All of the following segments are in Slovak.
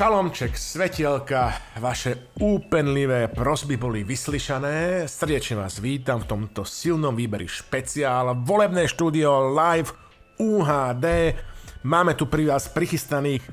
Šalomček, svetielka, vaše úpenlivé prosby boli vyslyšané. Srdečne vás vítam v tomto silnom výberi špeciál. Volebné štúdio live UHD. Máme tu pri vás prichystaných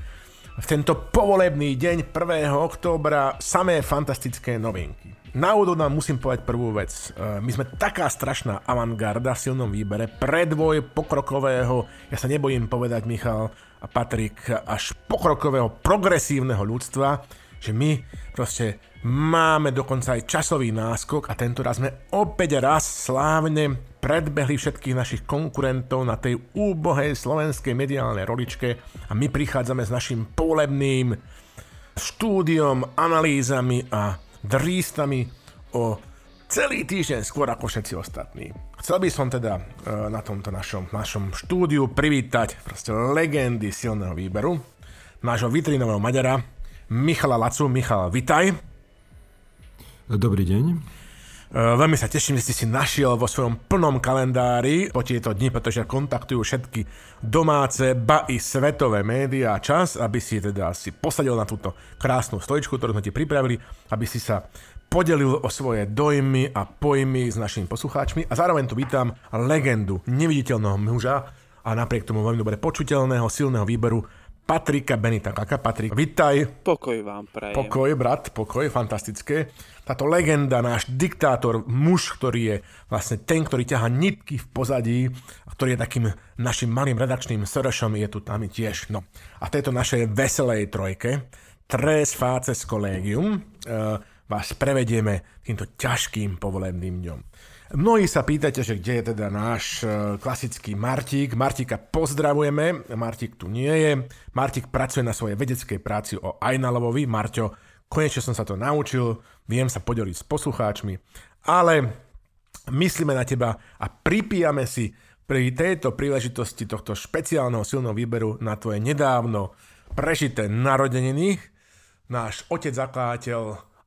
v tento povolebný deň 1. októbra samé fantastické novinky. Na úvod nám musím povedať prvú vec. E, my sme taká strašná avantgarda v silnom výbere, predvoj pokrokového, ja sa nebojím povedať, Michal a Patrik, až pokrokového progresívneho ľudstva, že my proste máme dokonca aj časový náskok a tento raz sme opäť raz slávne predbehli všetkých našich konkurentov na tej úbohej slovenskej mediálnej roličke a my prichádzame s našim polebným štúdiom, analýzami a drístami o celý týždeň skôr ako všetci ostatní. Chcel by som teda e, na tomto našom, našom štúdiu privítať proste legendy silného výberu, nášho vitrinového Maďara, Michala Lacu. Michal, vitaj. Dobrý deň. Veľmi sa teším, že si si našiel vo svojom plnom kalendári. Po tieto dni, pretože kontaktujú všetky domáce, ba i svetové médiá čas, aby si teda si posadil na túto krásnu stoličku, ktorú sme ti pripravili, aby si sa podelil o svoje dojmy a pojmy s našimi poslucháčmi. A zároveň tu vítam legendu neviditeľného muža a napriek tomu veľmi dobre počuteľného, silného výberu Patrika Benita. Kaka, Patrik, vitaj. Pokoj vám prajem. Pokoj, brat, pokoj, fantastické. Táto legenda, náš diktátor, muž, ktorý je vlastne ten, ktorý ťaha nitky v pozadí, a ktorý je takým našim malým redakčným sršom, je tu tam tiež. No. A v tejto našej veselej trojke, Tres Faces Collegium, uh, vás prevedieme týmto ťažkým povolebným dňom. Mnohí sa pýtate, že kde je teda náš e, klasický Martík. Martika pozdravujeme, Martik tu nie je. Martik pracuje na svojej vedeckej práci o Ajnalovovi. Marťo, konečne som sa to naučil, viem sa podeliť s poslucháčmi, ale myslíme na teba a pripíjame si pri tejto príležitosti tohto špeciálneho silného výberu na tvoje nedávno prežité narodeniny. Náš otec zakladateľ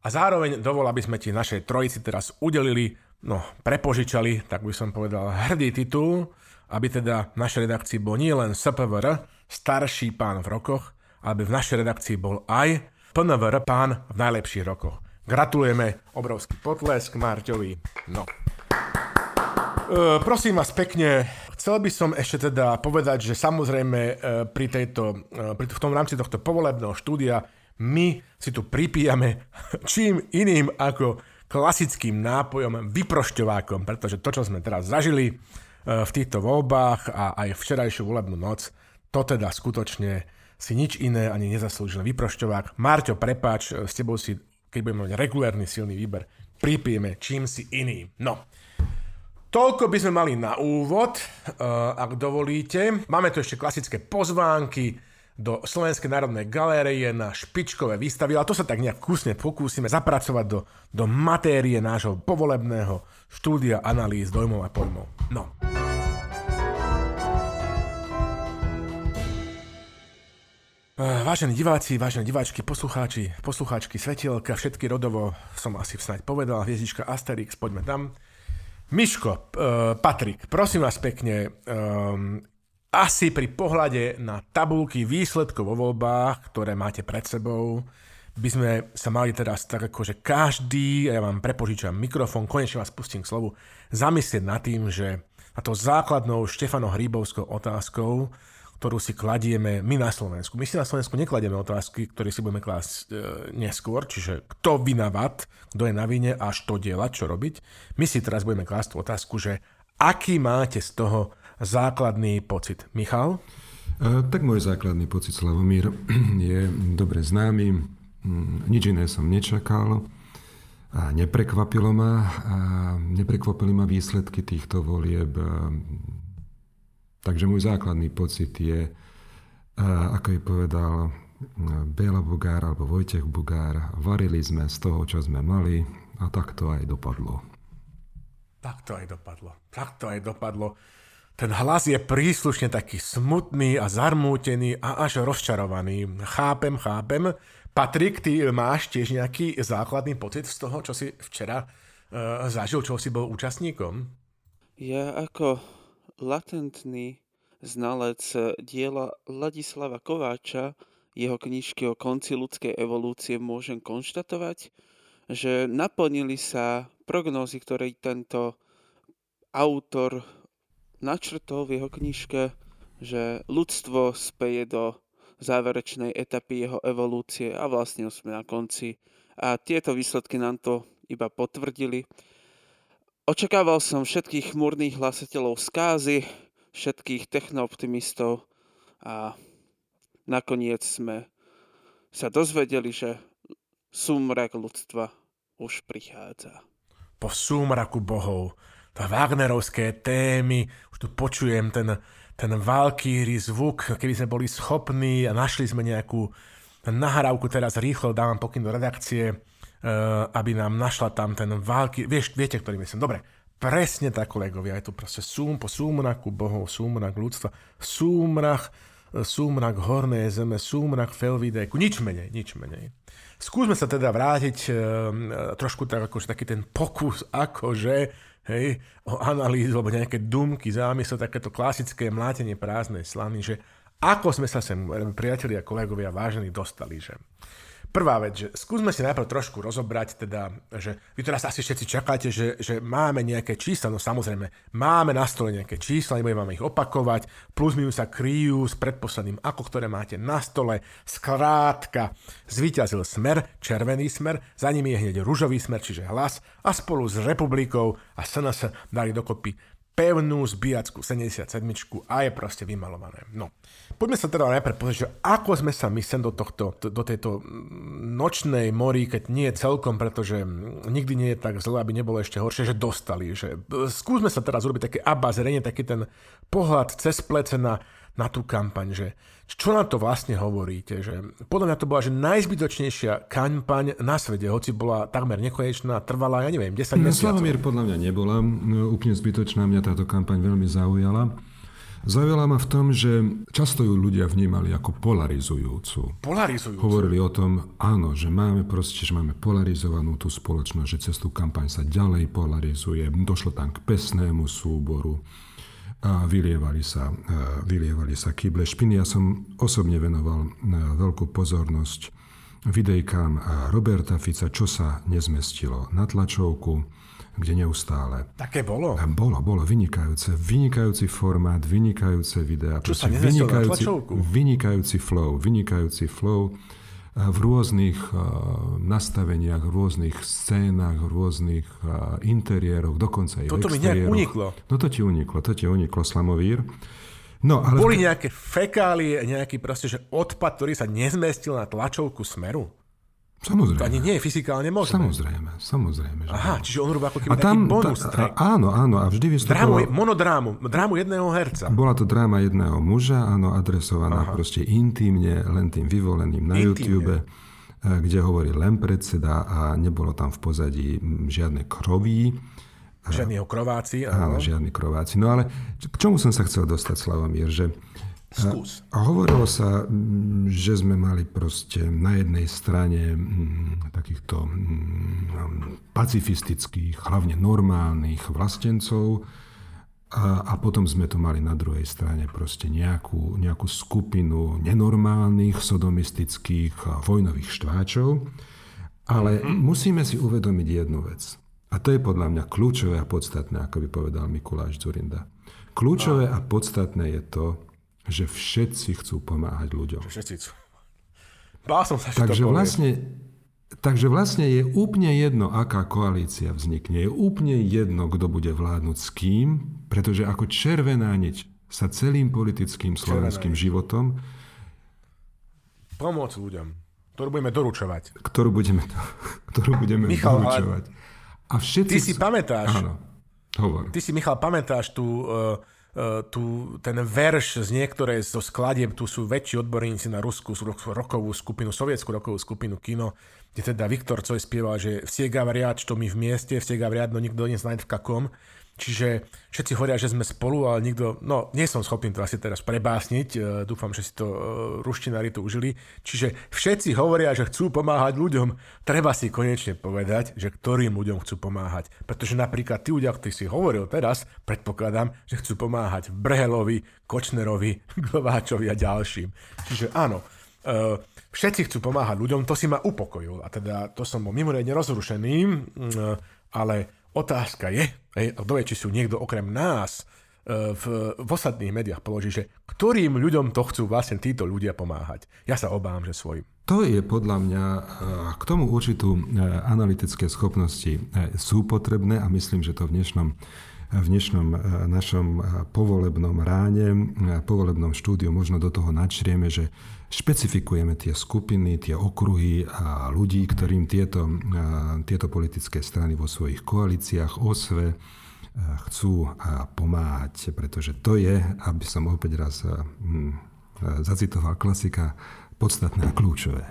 a zároveň dovol, aby sme ti našej trojici teraz udelili no, prepožičali, tak by som povedal, hrdý titul, aby teda v našej redakcii bol nie len SPVR, starší pán v rokoch, aby v našej redakcii bol aj PNVR pán v najlepších rokoch. Gratulujeme, obrovský potlesk Marťovi. No. E, prosím vás pekne, chcel by som ešte teda povedať, že samozrejme e, pri, tejto, e, pri, v tom rámci tohto povolebného štúdia my si tu pripíjame čím iným ako klasickým nápojom, vyprošťovákom, pretože to, čo sme teraz zažili e, v týchto voľbách a aj včerajšiu volebnú noc, to teda skutočne si nič iné ani nezaslúžil vyprošťovák. Marťo, prepáč, e, s tebou si, keď budeme mať regulárny silný výber, pripijeme čím si iným. No, Toľko by sme mali na úvod, e, ak dovolíte. Máme tu ešte klasické pozvánky, do Slovenskej národnej galérie na špičkové výstavy, ale to sa tak nejak kusne pokúsime zapracovať do, do matérie nášho povolebného štúdia analýz dojmov a pojmov. No. Eh, vážení diváci, vážení diváčky, poslucháči, poslucháčky, svetielka, všetky rodovo som asi snáď povedal, hviezdička Asterix, poďme tam. Miško, uh, Patrik, prosím vás pekne, um, asi pri pohľade na tabulky výsledkov vo voľbách, ktoré máte pred sebou, by sme sa mali teraz tak ako, že každý, ja vám prepožičam mikrofón, konečne vás pustím k slovu, zamyslieť nad tým, že na to základnou Štefano Hríbovskou otázkou, ktorú si kladieme my na Slovensku. My si na Slovensku nekladieme otázky, ktoré si budeme klásť e, neskôr, čiže kto vynavat, kto je na vine a čo dielať, čo robiť. My si teraz budeme klásť tú otázku, že aký máte z toho základný pocit. Michal? E, tak môj základný pocit, Slavomír, je dobre známy. Mm, nič iné som nečakal a neprekvapilo ma. A neprekvapili ma výsledky týchto volieb. E, takže môj základný pocit je, e, ako je povedal Bela Bugár alebo Vojtech Bugár, varili sme z toho, čo sme mali a tak to aj dopadlo. Tak to aj dopadlo. Tak to aj dopadlo. Ten hlas je príslušne taký smutný a zarmútený a až rozčarovaný. Chápem, chápem. Patrik, ty máš tiež nejaký základný pocit z toho, čo si včera uh, zažil, čo si bol účastníkom? Ja ako latentný znalec diela Ladislava Kováča jeho knižky o konci ľudskej evolúcie môžem konštatovať, že naplnili sa prognózy, ktoré tento autor načrtol v jeho knižke, že ľudstvo speje do záverečnej etapy jeho evolúcie a vlastne sme na konci. A tieto výsledky nám to iba potvrdili. Očakával som všetkých chmúrnych hlasateľov skázy, všetkých technooptimistov a nakoniec sme sa dozvedeli, že súmrak ľudstva už prichádza. Po súmraku bohov, to Wagnerovské témy, už tu počujem ten, ten valkýry zvuk, keby sme boli schopní a našli sme nejakú nahrávku, teraz rýchlo dávam pokyn do redakcie, uh, aby nám našla tam ten valkýr, vieš, viete, ktorý myslím. Dobre, presne tak, kolegovia, je to proste súm po súmraku bohov, súmrak ľudstva, súmrak, súmrak hornej zeme, súmrak felvidéku, nič menej, nič menej. Skúsme sa teda vrátiť uh, trošku tak akože taký ten pokus, akože hej, o analýzu alebo nejaké dumky, zámysle, takéto klasické mlátenie prázdnej slany, že ako sme sa sem, priatelia, kolegovia, vážení, dostali, že Prvá vec, že skúsme si najprv trošku rozobrať, teda, že vy teraz asi všetci čakáte, že, že máme nejaké čísla, no samozrejme, máme na stole nejaké čísla, nebudem vám ich opakovať, plus minus sa kryjú s predposledným ako, ktoré máte na stole, skrátka, zvíťazil smer, červený smer, za nimi je hneď ružový smer, čiže hlas, a spolu s republikou a SNS dali dokopy pevnú zbíjackú 77 a je proste vymalované. No. Poďme sa teda najprv pozrieť, že ako sme sa my sem do, tohto, do tejto nočnej mori, keď nie celkom, pretože nikdy nie je tak zle, aby nebolo ešte horšie, že dostali. Že skúsme sa teraz urobiť také abazrenie, taký ten pohľad cez plece na, na tú kampaň, že čo na to vlastne hovoríte? Že podľa mňa to bola že najzbytočnejšia kampaň na svete, hoci bola takmer nekonečná, trvala, ja neviem, 10 no, mesiacov. Slavomír podľa mňa nebola no, úplne zbytočná, mňa táto kampaň veľmi zaujala. Zaujala ma v tom, že často ju ľudia vnímali ako polarizujúcu. Polarizujúcu? Hovorili o tom, áno, že máme proste, že máme polarizovanú tú spoločnosť, že cez tú kampaň sa ďalej polarizuje. Došlo tam k pesnému súboru a vylievali sa, vylievali sa kyble špiny. Ja som osobne venoval veľkú pozornosť videjkám Roberta Fica, čo sa nezmestilo na tlačovku, kde neustále. Také bolo? Bolo, bolo vynikajúce. Vynikajúci formát, vynikajúce videá. Čo sa vynikajúci, na tlačovku? Vynikajúci flow, vynikajúci flow v rôznych nastaveniach, v rôznych scénach, v rôznych interiéroch, dokonca aj Toto v mi nejak uniklo. No to ti uniklo, to ti uniklo, Slamovír. No, ale Boli nejaké fekálie, nejaký proste, že odpad, ktorý sa nezmestil na tlačovku smeru? Samozrejme. To ani nie je fyzikálne možné. Samozrejme, samozrejme. Že Aha, čiže on robí ako keby a tam, taký bonus ta, track. Áno, áno, a vždy Drámu, vystupoval... monodrámu, drámu jedného herca. Bola to dráma jedného muža, áno, adresovaná Aha. proste intimne, len tým vyvoleným na Intímne. YouTube, eh, kde hovorí len predseda a nebolo tam v pozadí žiadne kroví. Žiadni krováci. Áno, Áno. žiadni krováci. No ale k čomu som sa chcel dostať, Slavomír, že Skús. a hovorilo sa, mm, že sme mali proste na jednej strane mm, takýchto mm, pacifistických, hlavne normálnych vlastencov a, a potom sme tu mali na druhej strane proste nejakú, nejakú skupinu nenormálnych, sodomistických vojnových štváčov. Ale musíme si uvedomiť jednu vec. A to je podľa mňa kľúčové a podstatné, ako by povedal Mikuláš Zurinda. Kľúčové a podstatné je to, že všetci chcú pomáhať ľuďom. Všetci chcú. Bál som sa, že Takže to povie. vlastne, takže vlastne je úplne jedno, aká koalícia vznikne. Je úplne jedno, kto bude vládnuť s kým, pretože ako červená niť sa celým politickým slovenským niť. životom, Pomôcť ľuďom, ktorú budeme doručovať. ktorú budeme, ktorú budeme Michal, doručovať. A všetci... Ty si pamätáš, Áno, hovor. ty si Michal pamätáš tú, uh, Eh, tu, ten verš z niektorej zo skladieb, tu sú väčší odborníci na ruskú rokovú skupinu, sovietskú rokovú skupinu kino, kde teda Viktor Coj spieval, že vsiega vriad, čo mi v mieste, vsiega vriad, no nikto nie znajde v kakom. Čiže všetci hovoria, že sme spolu, ale nikto, no nie som schopný to asi teraz prebásniť, e, dúfam, že si to e, ruštinári to užili. Čiže všetci hovoria, že chcú pomáhať ľuďom, treba si konečne povedať, že ktorým ľuďom chcú pomáhať. Pretože napríklad tí ľudia, ktorí si hovoril teraz, predpokladám, že chcú pomáhať Brehelovi, Kočnerovi, Glováčovi a ďalším. Čiže áno, všetci chcú pomáhať ľuďom, to si ma upokojil. A teda to som bol mimoriadne rozrušený, ale otázka je, kto vie, či sú niekto okrem nás v, v ostatných médiách položí, že ktorým ľuďom to chcú vlastne títo ľudia pomáhať. Ja sa obávam, že svojim. To je podľa mňa, k tomu určitú analytické schopnosti sú potrebné a myslím, že to v dnešnom v dnešnom e, našom e, povolebnom ráne, e, povolebnom štúdiu možno do toho načrieme, že špecifikujeme tie skupiny, tie okruhy a ľudí, ktorým tieto, tieto politické strany vo svojich koalíciách osve chcú pomáhať, pretože to je, aby som opäť raz zacitoval klasika, podstatné a kľúčové.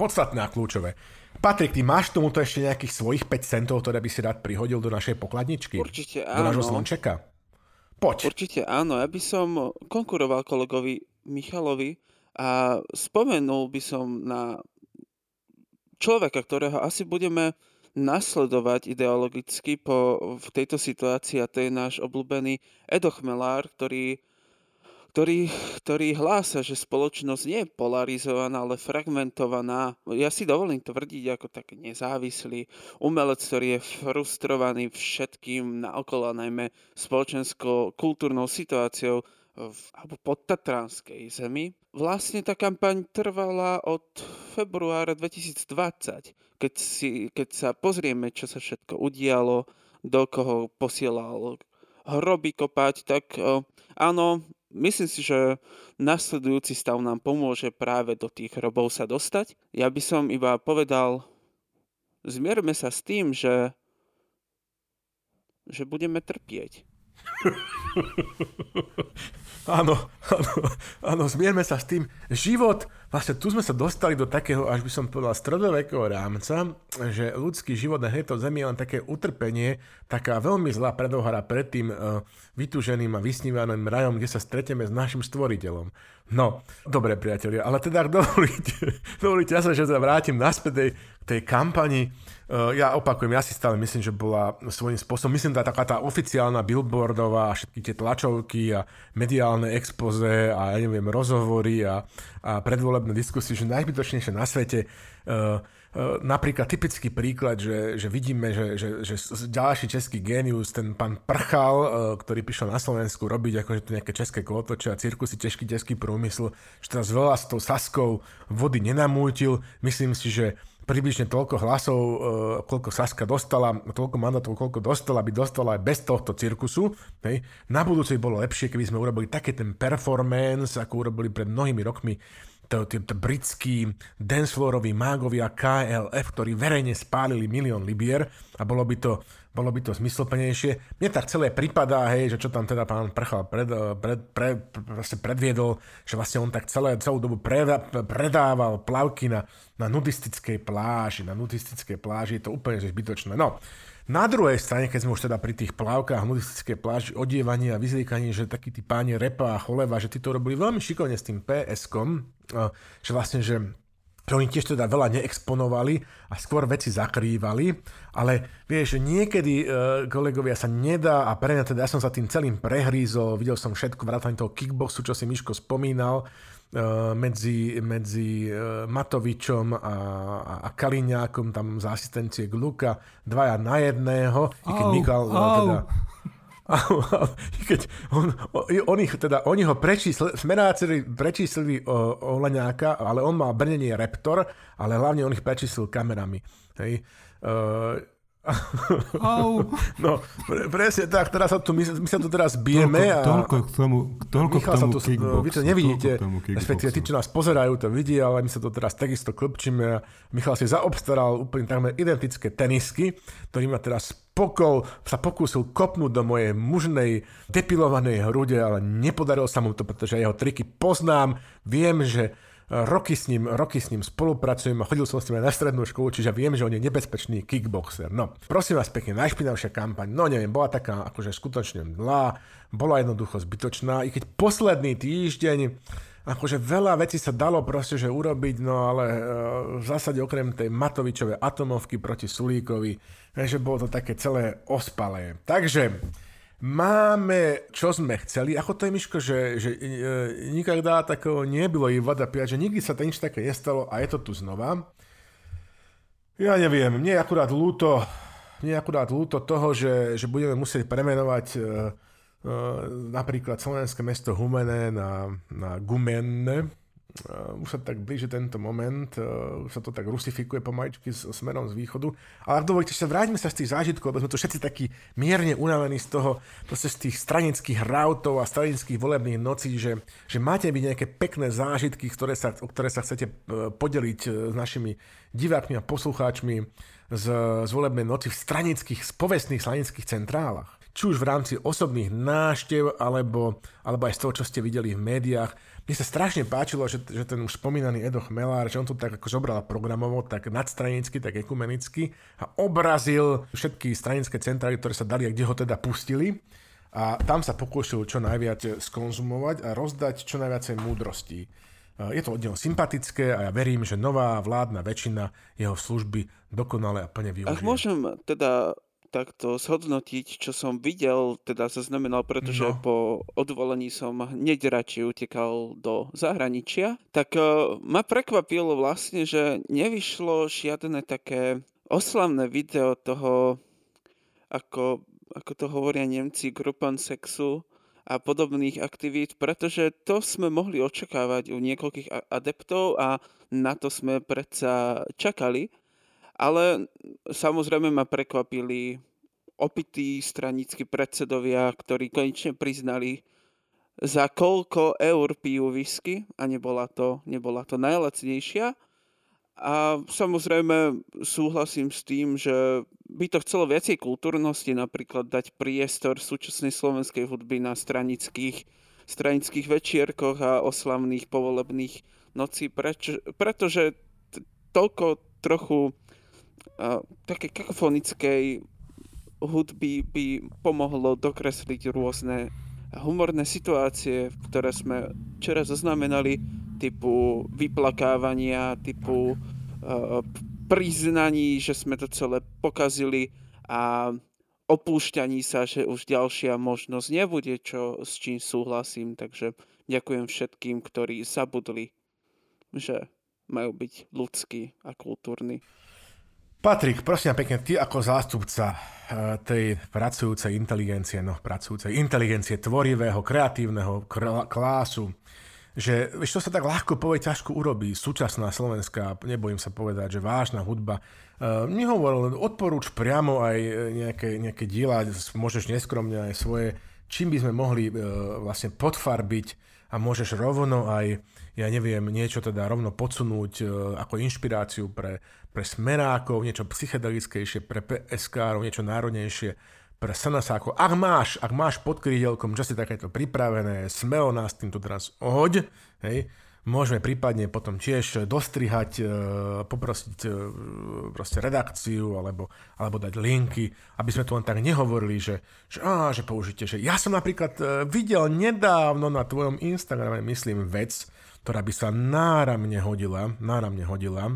Podstatné a kľúčové. Patrik, ty máš tomuto ešte nejakých svojich 5 centov, ktoré by si rád prihodil do našej pokladničky? Určite áno. Do nášho slončeka? Poď. Určite áno. Ja by som konkuroval kolegovi Michalovi a spomenul by som na človeka, ktorého asi budeme nasledovať ideologicky po, v tejto situácii a to je náš obľúbený Edo Chmelár, ktorý ktorý, ktorý hlása, že spoločnosť nie je polarizovaná, ale fragmentovaná. Ja si dovolím tvrdiť ako tak nezávislý umelec, ktorý je frustrovaný všetkým naokolo, najmä spoločensko-kultúrnou situáciou v, alebo pod Tatranskej zemi. Vlastne tá kampaň trvala od februára 2020, keď, si, keď sa pozrieme, čo sa všetko udialo, do koho posielal hroby kopať, tak áno, myslím si, že nasledujúci stav nám pomôže práve do tých hrobov sa dostať. Ja by som iba povedal, zmierme sa s tým, že, že budeme trpieť. Áno, áno, áno, zmierme sa s tým. Život, vlastne tu sme sa dostali do takého, až by som povedal, stredovekého rámca, že ľudský život na tejto zemi je len také utrpenie, taká veľmi zlá predohra pred tým uh, vytúženým a vysnívaným rajom, kde sa streteme s našim stvoriteľom. No, dobre priatelia, ale teda dovolíte, dovolíte ja sa, že sa vrátim naspäť tej, tej kampani. Uh, ja opakujem, ja si stále myslím, že bola svojím spôsobom, myslím, tá taká tá oficiálna billboardová, všetky tie tlačovky a mediálne expoze a ja neviem, rozhovory a, a predvolebné diskusie, že najbytočnejšie na svete. Uh, napríklad typický príklad, že, že vidíme, že, že, že ďalší český génius, ten pán Prchal, eh, ktorý prišiel na Slovensku robiť akože tu nejaké české kolotoče a cirkusy, ťažký český prúmysl, že teraz veľa s tou Saskou vody nenamútil. Myslím si, že približne toľko hlasov, koľko Saska dostala, toľko mandátov, koľko dostala, by dostala aj bez tohto cirkusu. Hej. Na budúce by bolo lepšie, keby sme urobili také ten performance, ako urobili pred mnohými rokmi to, to, to britskí danceflooroví mágovia KLF, ktorí verejne spálili milión libier a bolo by to, bolo by to zmysloplnejšie. Mne tak celé pripadá, hej, že čo tam teda pán Prchal pred, pred, pred, vlastne predviedol, že vlastne on tak celé, celú dobu preda, predával plavky na, na nudistickej pláži, na nudistickej pláži, je to úplne zbytočné. No, na druhej strane, keď sme už teda pri tých plavkách, nudistické pláži, odievaní a vyzliekaní, že takí tí páni Repa a Choleva, že tí to robili veľmi šikovne s tým PS-kom, že vlastne, že že oni tiež teda veľa neexponovali a skôr veci zakrývali, ale vieš, že niekedy e, kolegovia sa nedá a pre mňa teda ja som sa tým celým prehrízol, videl som všetko vrátane toho kickboxu, čo si Miško spomínal, Eh, medzi, medzi eh, Matovičom a, a Kaliňákom, tam za asistencie Gluka, dvaja na jedného, i keď Mikal eh, teda... keď on, on ich, teda, oni ho prečíslili, smeráci prečíslili o, o Leňáka, ale on mal brnenie Raptor, ale hlavne on ich prečíslil kamerami. Hej. Uh, Au. No, pre, presne tak, teraz sa tu, my, my sa tu teraz bijeme toľko, a... Toľko k tomu, toľko Michal k tomu tu, kickboxu, Vy to nevidíte, respektíve tí, čo nás pozerajú, to vidia, ale my sa to teraz takisto klpčíme a Michal si zaobstaral úplne takmer identické tenisky, ktorý ma teraz pokol, sa pokúsil kopnúť do mojej mužnej depilovanej hrude, ale nepodarilo sa mu to, pretože jeho triky poznám, viem, že roky s ním, roky s ním spolupracujem a chodil som s ním aj na strednú školu, čiže viem, že on je nebezpečný kickboxer. No, prosím vás pekne, najšpinavšia kampaň, no neviem, bola taká akože skutočne mlá, bola jednoducho zbytočná, i keď posledný týždeň akože veľa vecí sa dalo proste, že urobiť, no ale uh, v zásade okrem tej Matovičovej atomovky proti Sulíkovi, že bolo to také celé ospalé. Takže máme, čo sme chceli. Ako to je, Miško, že, že e, nikada takého nebylo i voda pijať, že nikdy sa to nič také nestalo a je to tu znova. Ja neviem, mne je akurát ľúto, mne je akurát ľúto toho, že, že budeme musieť premenovať e, e, napríklad slovenské mesto Humené na, na Gumenne, už sa tak blíži tento moment, uh, už sa to tak rusifikuje pomaličky s, smerom z východu. Ale ak dovolíte, sa vráťme sa z tých zážitkov, lebo sme tu všetci takí mierne unavení z toho, proste z tých stranických rautov a stranických volebných nocí, že, že máte byť nejaké pekné zážitky, ktoré sa, o ktoré sa chcete uh, podeliť s našimi divákmi a poslucháčmi z, z volebnej noci v stranických, z povestných stranických centrálach či už v rámci osobných náštev, alebo, alebo aj z toho, čo ste videli v médiách. Mne sa strašne páčilo, že, že ten už spomínaný Edo Chmelár, že on to tak ako zobral programovo, tak nadstranicky, tak ekumenicky a obrazil všetky stranické centrály, ktoré sa dali a kde ho teda pustili. A tam sa pokúšil čo najviac skonzumovať a rozdať čo najviacej múdrostí. Je to od neho sympatické a ja verím, že nová vládna väčšina jeho služby dokonale a plne využije. Ak môžem teda takto zhodnotiť, čo som videl, teda zaznamenal, pretože no. po odvolení som hneď radšej utekal do zahraničia, tak uh, ma prekvapilo vlastne, že nevyšlo žiadne také oslavné video toho, ako, ako to hovoria Nemci, grupan sexu a podobných aktivít, pretože to sme mohli očakávať u niekoľkých adeptov a na to sme predsa čakali. Ale samozrejme ma prekvapili opití stranickí predsedovia, ktorí konečne priznali, za koľko eur pijú whisky a nebola to, nebola to najlacnejšia. A samozrejme súhlasím s tým, že by to chcelo viacej kultúrnosti, napríklad dať priestor súčasnej slovenskej hudby na stranických, stranických večierkoch a oslavných povolebných nocí, preč, pretože toľko trochu uh, také kakofonickej hudby by pomohlo dokresliť rôzne humorné situácie, ktoré sme včera zaznamenali, typu vyplakávania, typu uh, priznaní, že sme to celé pokazili a opúšťaní sa, že už ďalšia možnosť nebude, čo, s čím súhlasím. Takže ďakujem všetkým, ktorí zabudli, že majú byť ľudskí a kultúrni. Patrik, prosím pekne, ty ako zástupca eh, tej pracujúcej inteligencie, no pracujúcej inteligencie tvorivého, kreatívneho klásu, že vieš, to sa tak ľahko povie, ťažko urobí. Súčasná slovenská, nebojím sa povedať, že vážna hudba. Uh, nehovor, odporúč priamo aj eh, nejaké, nejaké diela, môžeš neskromne aj svoje, čím by sme mohli uh, vlastne podfarbiť a môžeš rovno aj ja neviem, niečo teda rovno podsunúť e, ako inšpiráciu pre, pre smerákov, niečo psychedelickejšie, pre psk niečo národnejšie, pre SNSákov. Ak máš, ak máš pod krídelkom si takéto pripravené, smelo nás týmto teraz ohoď, hej, môžeme prípadne potom tiež dostrihať, e, poprosiť e, proste redakciu alebo, alebo dať linky, aby sme tu len tak nehovorili, že, že, á, že použite. Že ja som napríklad videl nedávno na tvojom Instagrame, myslím, vec, ktorá by sa náramne hodila, náramne hodila,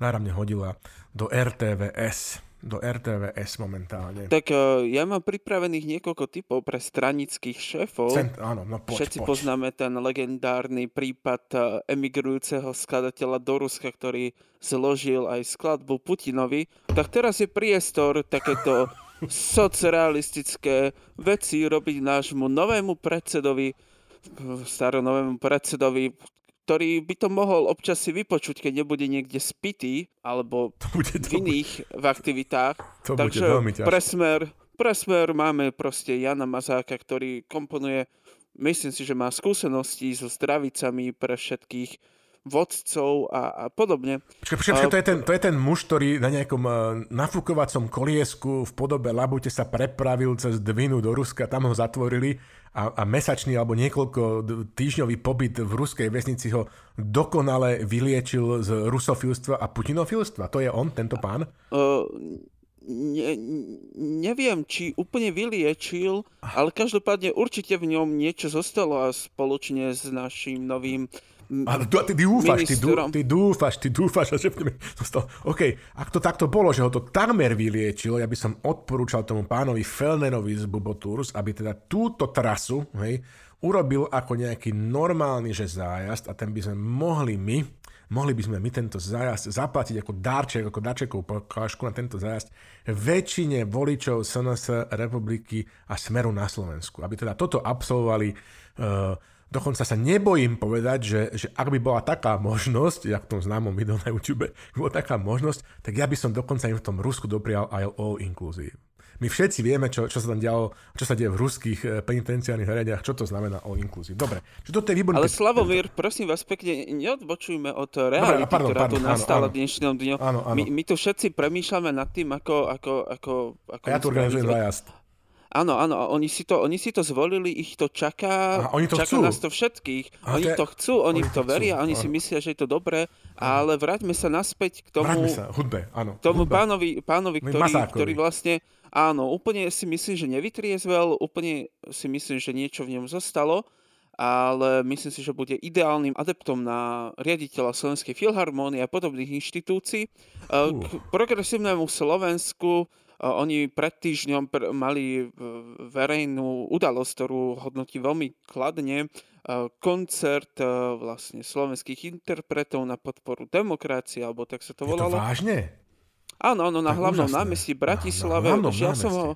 náramne hodila do RTVS do RTVS momentálne. Tak uh, ja mám pripravených niekoľko typov pre stranických šéfov. Cent, áno, no poď, Všetci poď. poznáme ten legendárny prípad uh, emigrujúceho skladateľa do Ruska, ktorý zložil aj skladbu Putinovi. Tak teraz je priestor takéto socrealistické veci robiť nášmu novému predsedovi staronovému predsedovi, ktorý by to mohol občas si vypočuť, keď nebude niekde spitý alebo bude, v iných v aktivitách. To Takže bude presmer, presmer máme proste Jana Mazáka, ktorý komponuje, myslím si, že má skúsenosti so zdravicami pre všetkých vodcov a, a podobne. Počkaj, počkaj, počkaj, to, je ten, to je ten muž, ktorý na nejakom uh, nafúkovacom koliesku v podobe labute sa prepravil cez Dvinu do Ruska, tam ho zatvorili a, a mesačný alebo niekoľko týždňový pobyt v ruskej vesnici ho dokonale vyliečil z rusofilstva a putinofilstva. To je on, tento pán? Uh, ne, neviem, či úplne vyliečil, ale každopádne určite v ňom niečo zostalo a spoločne s našim novým Ale ty, ty dúfaš, ty, dú, ty dúfaš, ty dúfaš, že OK, ak to takto bolo, že ho to takmer vyliečilo, ja by som odporúčal tomu pánovi Felnerovi z Bubotours, aby teda túto trasu, hej, urobil ako nejaký normálny, že zájazd a ten by sme mohli my, mohli by sme my tento zájazd zaplatiť ako darček, ako darčekovú pokážku na tento zájazd väčšine voličov SNS republiky a Smeru na Slovensku. Aby teda toto absolvovali uh, Dokonca sa nebojím povedať, že, že ak by bola taká možnosť, jak v tom známom videu na YouTube, by bola taká možnosť, tak ja by som dokonca im v tom Rusku doprial aj all inclusive. My všetci vieme, čo, čo sa tam dialo, čo sa deje v ruských eh, penitenciárnych zariadeniach, čo to znamená all inclusive. Dobre, že toto je výborné. Ale Slavomír, prosím vás pekne, neodbočujme od reality, Dobre, pardon, ktorá pardon, tu nastala áno, dnešnom dňu. Áno, áno. My, my tu všetci premýšľame nad tým, ako... ako, ako, ako a ja tu organizujem zájazd. Áno, áno, oni si, to, oni si to zvolili, ich to čaká, a oni to čaká chcú. nás to všetkých. A oni to chcú, oni, oni to veria, oni si myslia, že je to dobré, ale vráťme sa naspäť k tomu, sa, hudbe, áno, tomu hudbe. pánovi, pánovi ktorý, ktorý vlastne, áno, úplne si myslím, že nevytriezvel, úplne si myslím, že niečo v ňom zostalo, ale myslím si, že bude ideálnym adeptom na riaditeľa Slovenskej filharmónie a podobných inštitúcií. Uh. K progresívnemu Slovensku oni pred týždňom mali verejnú udalosť, ktorú hodnotí veľmi kladne, koncert vlastne slovenských interpretov na podporu demokracie, alebo tak sa to volalo. Je to vážne? Áno, áno, na hlavnom námestí Bratislave. Na, na žiaľ, som ho,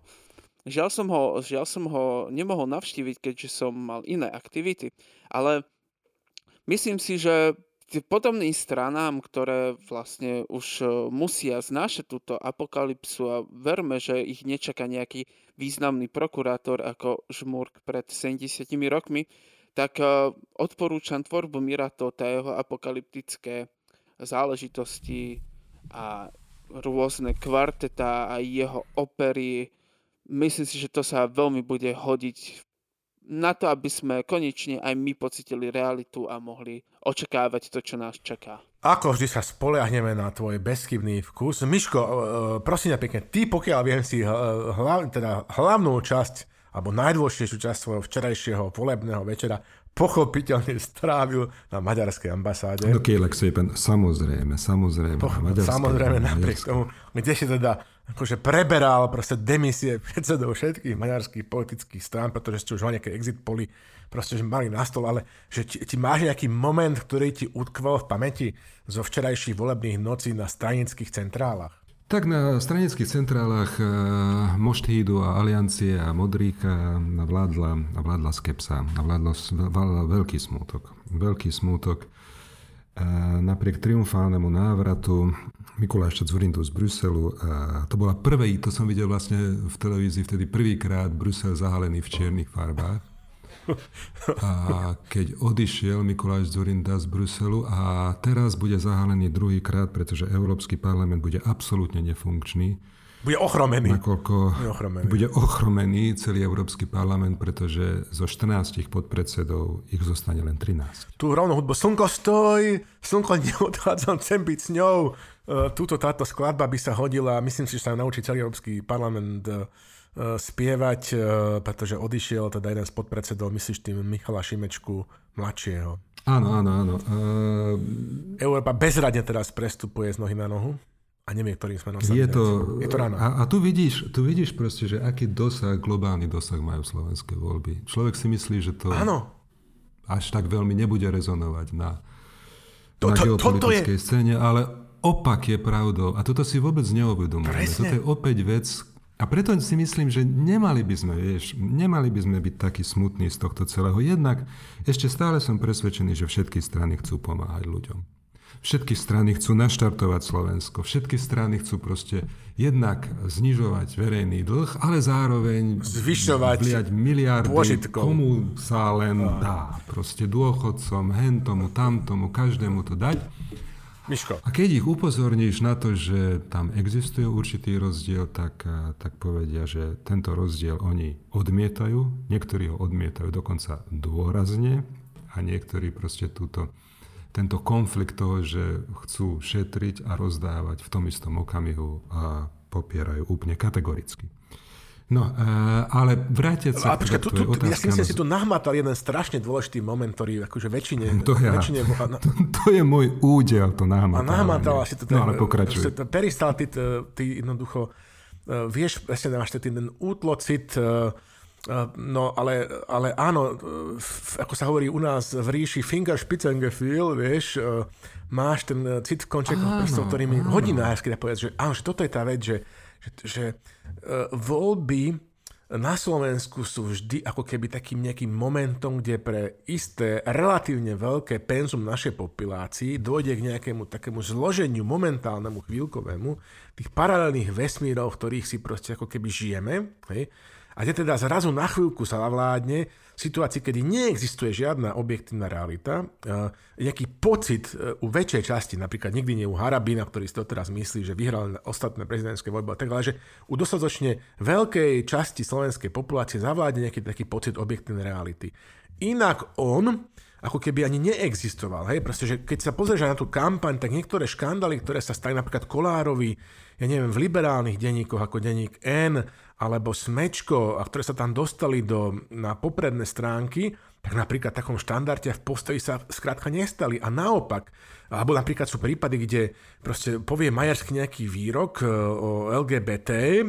žiaľ, som ho, žiaľ som ho nemohol navštíviť, keďže som mal iné aktivity. Ale myslím si, že podobným stranám, ktoré vlastne už e, musia znášať túto apokalypsu a verme, že ich nečaká nejaký významný prokurátor ako Žmurk pred 70 rokmi, tak e, odporúčam tvorbu Mira Tota, jeho apokalyptické záležitosti a rôzne kvarteta a jeho opery. Myslím si, že to sa veľmi bude hodiť na to, aby sme konečne aj my pocitili realitu a mohli očakávať to, čo nás čaká. Ako vždy sa spoliahneme na tvoj bezchybný vkus. Miško, e, prosím ťa pekne, ty pokiaľ viem si e, hlav, teda hlavnú časť alebo najdôležitejšiu časť svojho včerajšieho volebného večera pochopiteľne strávil na maďarskej ambasáde. No szépen, samozrejme, samozrejme. Po, samozrejme, napriek tomu, kde si teda akože preberal proste demisie predsedov všetkých maďarských politických strán, pretože ste už nejaké exit poli proste, že mali na stole, ale že ti, ti máš nejaký moment, ktorý ti utkvel v pamäti zo včerajších volebných nocí na stranických centrálach? Tak na stranických centrálach uh, Moštídu a Aliancie a uh, vládla, vládla skepsa, vládla, vládla veľký smútok. Veľký smútok. Uh, napriek triumfálnemu návratu Mikuláša Zurindu z Bruselu, uh, to bola prvé, to som videl vlastne v televízii vtedy prvýkrát Brusel zahalený v čiernych farbách a keď odišiel Mikuláš Zurinda z Bruselu a teraz bude zahalený druhýkrát, pretože Európsky parlament bude absolútne nefunkčný. Bude ochromený. Nakoľko bude ochromený. bude ochromený celý Európsky parlament, pretože zo 14 podpredsedov ich zostane len 13. Tu rovno hudbo Slnko stoj, slnko neodchádzam, chcem byť s ňou. E, túto táto skladba by sa hodila, myslím si, že sa naučí celý Európsky parlament e, spievať, eh, pretože odišiel teda jeden z podpredsedov, myslíš tým Michala Šimečku mladšieho. Áno, áno, áno. Uh... Európa bezradne teraz prestupuje z nohy na nohu a nevie, ktorým sme nosili. Je to, je to ráno. A, a tu, vidíš, tu vidíš proste, že aký dosah, globálny dosah majú slovenské voľby. Človek si myslí, že to áno. až tak veľmi nebude rezonovať na, to, na to, geopolitickej je... scéne, ale opak je pravdou. A toto si vôbec neuvedomujeme. Toto je opäť vec, a preto si myslím, že nemali by sme, vieš, nemali by sme byť takí smutní z tohto celého. Jednak ešte stále som presvedčený, že všetky strany chcú pomáhať ľuďom. Všetky strany chcú naštartovať Slovensko. Všetky strany chcú proste jednak znižovať verejný dlh, ale zároveň zvyšovať vliať miliardy, pôžitkom. komu sa len dá. Proste dôchodcom, hentomu, tamtomu, každému to dať. Miško. A keď ich upozorníš na to, že tam existuje určitý rozdiel, tak, eh, tak povedia, že tento rozdiel oni odmietajú, niektorí ho odmietajú dokonca dôrazne a niektorí proste túto, tento konflikt toho, že chcú šetriť a rozdávať v tom istom okamihu a popierajú úplne kategoricky. No, uh, ale vrátiť sa a počkaj, tu, tu, ja si myslím, si tu nahmatal jeden strašne dôležitý moment, ktorý akože väčšine... To, ja, väčšine, to, to je môj údel, to nahmatal. A nahmatal si to. No, ale pokračuj. Peristal, ty, ty jednoducho uh, vieš, presne máš ten útlocit, uh, no ale, ale áno, ako sa hovorí u nás v ríši Fingerspitzengefühl, vieš, uh, máš ten cit v končekoch prstov, ktorý mi hodinársky dá povedať, že áno, že toto je tá vec, že že, že voľby na Slovensku sú vždy ako keby takým nejakým momentom, kde pre isté relatívne veľké penzum našej populácii dojde k nejakému takému zloženiu momentálnemu, chvíľkovému tých paralelných vesmírov, v ktorých si proste ako keby žijeme. Hej? A kde teda zrazu na chvíľku sa navládne situácii, kedy neexistuje žiadna objektívna realita, nejaký pocit e, u väčšej časti, napríklad nikdy nie u Harabina, ktorý si to teraz myslí, že vyhral ostatné prezidentské voľby a tak ďalej, že u dostatočne veľkej časti slovenskej populácie zavládne nejaký taký pocit objektívnej reality. Inak on, ako keby ani neexistoval. Hej? Proste, že keď sa pozrieš na tú kampaň, tak niektoré škandály, ktoré sa stali napríklad Kolárovi, ja neviem, v liberálnych denníkoch ako denník N alebo Smečko, a ktoré sa tam dostali do, na popredné stránky, tak napríklad v takom štandarde v postoji sa skrátka nestali. A naopak, alebo napríklad sú prípady, kde proste povie Majerský nejaký výrok e, o LGBT e,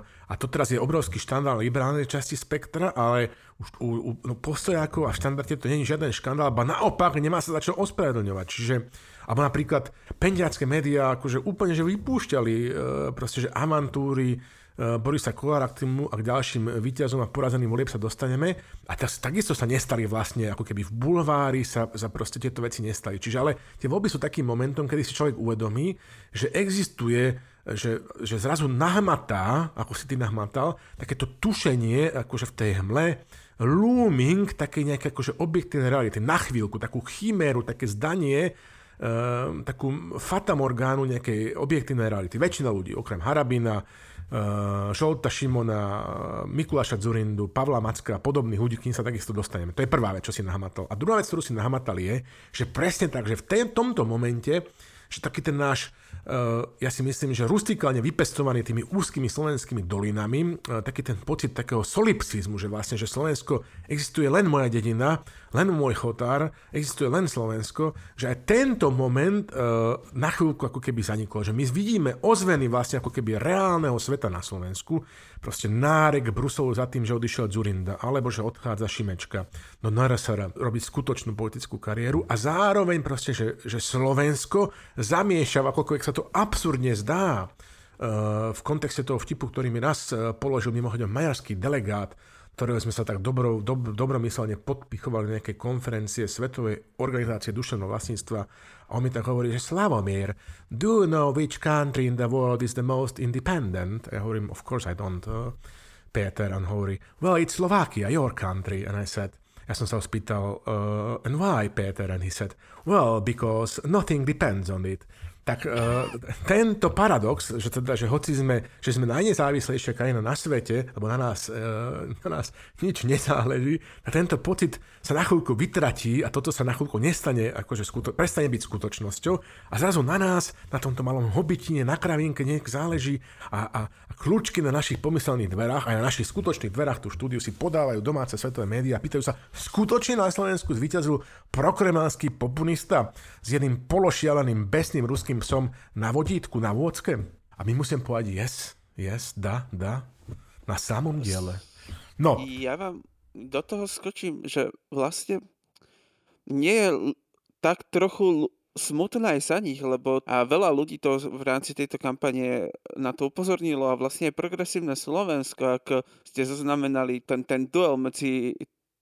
a to teraz je obrovský štandál liberálnej časti spektra, ale už u, u no postojákov a štandarde to nie je žiaden škandál, alebo naopak nemá sa za čo ospravedlňovať. Čiže alebo napríklad pendiacké médiá akože úplne že vypúšťali e, proste, že avantúry e, Borisa Kolára k týmu a k ďalším víťazom a porazeným volieb sa dostaneme. A tas, takisto sa nestali vlastne, ako keby v bulvári sa, sa proste tieto veci nestali. Čiže ale tie voľby sú takým momentom, kedy si človek uvedomí, že existuje že, že zrazu nahmatá, ako si ty nahmatal, takéto tušenie, akože v tej hmle, looming také nejaké akože objektívne reality, na chvíľku, takú chiméru, také zdanie, takú fatamorgánu nejakej objektívnej reality. Väčšina ľudí, okrem Harabina, Šolta Šimona, Mikuláša Zurindu, Pavla Macka a podobných ľudí, kým sa takisto dostaneme. To je prvá vec, čo si nahmatal. A druhá vec, ktorú si nahmatal je, že presne tak, že v tém, tomto momente, že taký ten náš ja si myslím, že rustikálne vypestovaný tými úzkými slovenskými dolinami, eh, taký ten pocit takého solipsizmu, že vlastne, že Slovensko existuje len moja dedina, len môj chotár, existuje len Slovensko, že aj tento moment uh, na chvíľku ako keby zaniklo, že my vidíme ozveny vlastne ako keby reálneho sveta na Slovensku, proste nárek Bruselu za tým, že odišiel Zurinda, alebo že odchádza Šimečka. Do NRSR robiť skutočnú politickú kariéru a zároveň proste, že, že Slovensko zamiešava, ako sa to absurdne zdá, eh, v kontexte toho vtipu, ktorý mi raz eh, položil mimochodom majarský delegát, ktorého sme sa tak dobro, dob, dobromyselne podpichovali na nejakej konferencie Svetovej organizácie duševného vlastníctva a on mi tak hovorí, že Slavomír, do you know which country in the world is the most independent? Ja hovorím, of course I don't, uh, Peter, on hovorí, well, it's Slovakia, your country. And I said, ja som sa ho spýtal, uh, and why, Peter? And he said, well, because nothing depends on it tak uh, tento paradox, že teda, že hoci sme, že sme najnezávislejšia krajina na svete, lebo na nás, uh, na nás nič nezáleží, a tento pocit sa na chvíľku vytratí a toto sa na chvíľku nestane, akože skuto, prestane byť skutočnosťou. A zrazu na nás, na tomto malom hobitine, na kravinke niek záleží a, a, a kľúčky na našich pomyselných dverách a na našich skutočných dverách tú štúdiu si podávajú domáce svetové médiá a pýtajú sa, skutočne na Slovensku zvíťazil prokremanský populista s jedným pološialeným besným ruským tým psom na vodítku, na vôcke. A my musím povedať yes, yes, da, da, na samom diele. No. Ja vám do toho skočím, že vlastne nie je tak trochu smutná aj za nich, lebo a veľa ľudí to v rámci tejto kampane na to upozornilo a vlastne aj progresívne Slovensko, ako ste zaznamenali ten, ten duel medzi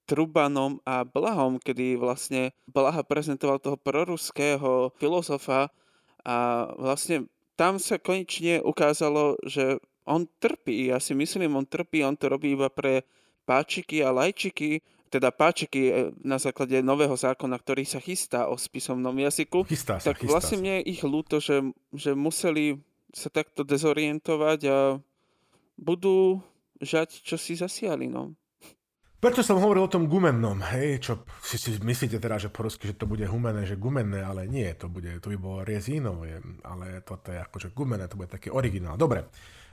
Trubanom a Blahom, kedy vlastne Blaha prezentoval toho proruského filozofa a vlastne tam sa konečne ukázalo, že on trpí. Ja si myslím, on trpí, on to robí iba pre páčiky a lajčiky, teda páčiky e, na základe nového zákona, ktorý sa chystá o spisovnom jazyku. Chystá sa, tak chystá vlastne sa. mne je ich ľúto, že, že museli sa takto dezorientovať a budú žať, čo si zasiali. No. Preto som hovoril o tom gumennom, hej, čo si, si myslíte teda, že po rusky, že to bude humené, že gumenné, ale nie, to bude, to by bolo riezino, ale toto je akože gumené, to bude taký originál. Dobre,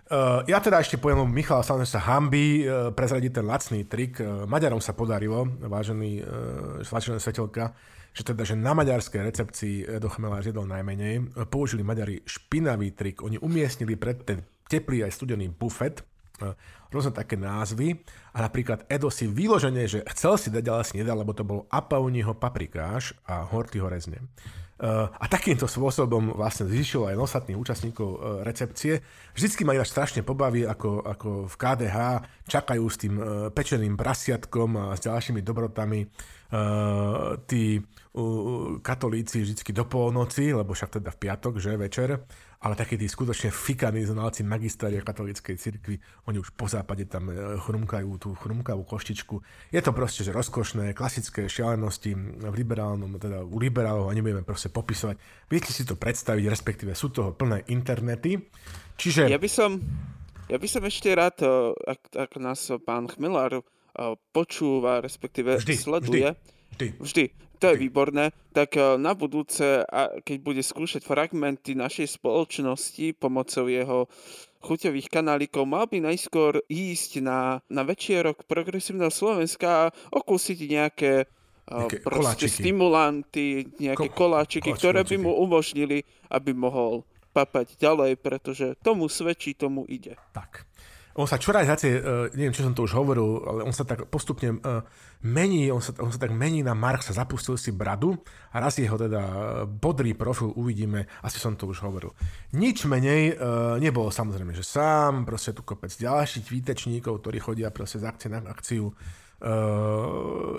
Uh, ja teda ešte poviem, Michal sa sa hambí uh, prezradiť ten lacný trik. Uh, Maďarom sa podarilo, vážený, uh, vážená svetelka, že teda, že na maďarskej recepcii Edo Chmelář jedol najmenej. Použili Maďari špinavý trik. Oni umiestnili pred ten teplý aj studený bufet, rôzne také názvy a napríklad Edo si vyloženie, že chcel si dať, ale si nedal, lebo to bol Apauniho paprikáš a Hortyho rezne. Eh, a takýmto spôsobom vlastne zvyšilo aj nostatných účastníkov eh, recepcie. Vždycky ma ináč strašne pobaví, ako, ako v KDH čakajú s tým pečeným prasiatkom a s ďalšími dobrotami tí katolíci vždycky do polnoci, lebo však teda v piatok, že večer, ale takí tí skutočne fikaní znalci magistéria katolíckej cirkvi, oni už po západe tam e, chrumkajú tú chrumkavú koštičku. Je to proste, že rozkošné, klasické šialenosti v liberálnom, teda u liberálov a nebudeme proste popisovať. Viete si to predstaviť, respektíve sú toho plné internety. Čiže... Ja by som, ja by som ešte rád, e, ak, ak nás pán Chmelár počúva, respektíve vždy, sleduje, vždy Vždy. Vždy. To je výborné. Tak eh, na budúce, keď bude skúšať fragmenty našej spoločnosti pomocou jeho chuťových kanálikov, mal by najskôr ísť na, na večierok progresívneho Slovenska a okúsiť nejaké eh, nejaké proste koláčiky. stimulanty, nejaké Ko- koláčiky, koláčiky, ktoré by mu umožnili, aby mohol papať ďalej, pretože tomu svedčí, tomu ide. Tak. On sa čoraz viacej, uh, neviem, čo som to už hovoril, ale on sa tak postupne uh, mení, on sa, on sa tak mení na Marxa, zapustil si bradu a raz jeho teda bodrý profil uvidíme, asi som to už hovoril. Nič menej uh, nebolo samozrejme, že sám, proste tu kopec ďalších výtečníkov, ktorí chodia proste z akcie na akciu,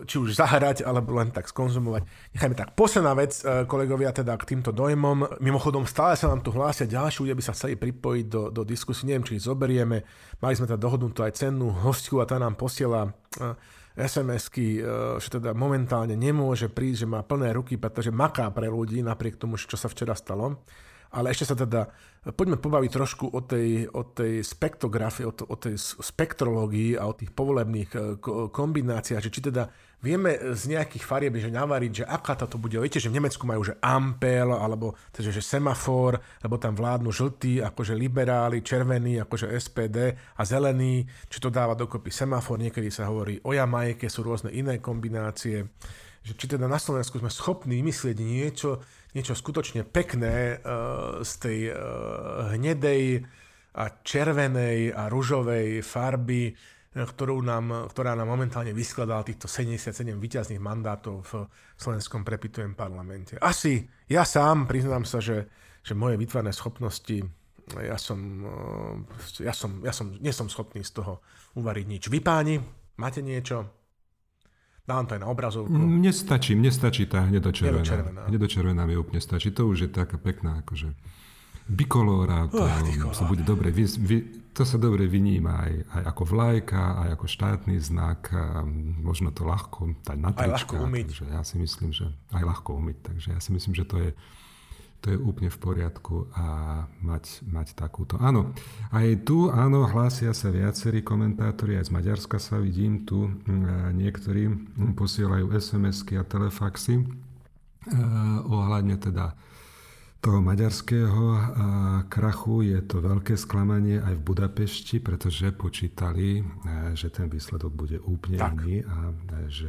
či už zahrať, alebo len tak skonzumovať. Nechajme tak. Posledná vec, uh, kolegovia, teda k týmto dojmom. Mimochodom, stále sa nám tu hlásia ďalší ľudia, by sa chceli pripojiť do, do diskusie. Neviem, či ich zoberieme. Mali sme teda dohodnutú aj cennú hostku a tá nám posiela uh, SMS-ky, že teda momentálne nemôže prísť, že má plné ruky, pretože maká pre ľudí, napriek tomu, čo sa včera stalo. Ale ešte sa teda, poďme pobaviť trošku o tej, o tej spektografii, o, to, o tej spektrológii a o tých povolebných e, kombináciách, že či teda vieme z nejakých farieb, že navariť, že aká to bude. Viete, že v Nemecku majú, že ampel, alebo teda, že semafor, lebo tam vládnu žltí, akože liberáli, červený, akože SPD a zelený, či to dáva dokopy semafor, niekedy sa hovorí o Jamajke, sú rôzne iné kombinácie že či teda na Slovensku sme schopní myslieť niečo, niečo skutočne pekné uh, z tej uh, hnedej a červenej a ružovej farby, ktorú nám, ktorá nám momentálne vyskladala týchto 77 výťazných mandátov v slovenskom prepitujem parlamente. Asi ja sám priznám sa, že, že moje vytvarné schopnosti ja som, ja som, ja som, nie som schopný z toho uvariť nič. Vy páni, máte niečo? Dám to aj na obrazovku. Mne stačí, mne stačí tá hnedočervená. Hnedočervená. Hnedočervená mi úplne stačí. To už je taká pekná, akože bikolóra, to oh, sa bude dobre, vy, vy, to sa dobre vyníma aj, aj ako vlajka, aj ako štátny znak, možno to ľahko dať na trička. Aj ľahko umyť. Takže ja si myslím, že aj ľahko umyť, takže ja si myslím, že to je to je úplne v poriadku a mať, mať takúto. Áno, aj tu, áno, hlásia sa viacerí komentátori, aj z Maďarska sa vidím tu, niektorí posielajú SMS-ky a telefaxy ohľadne teda toho maďarského krachu je to veľké sklamanie aj v Budapešti, pretože počítali, že ten výsledok bude úplne tak. iný a že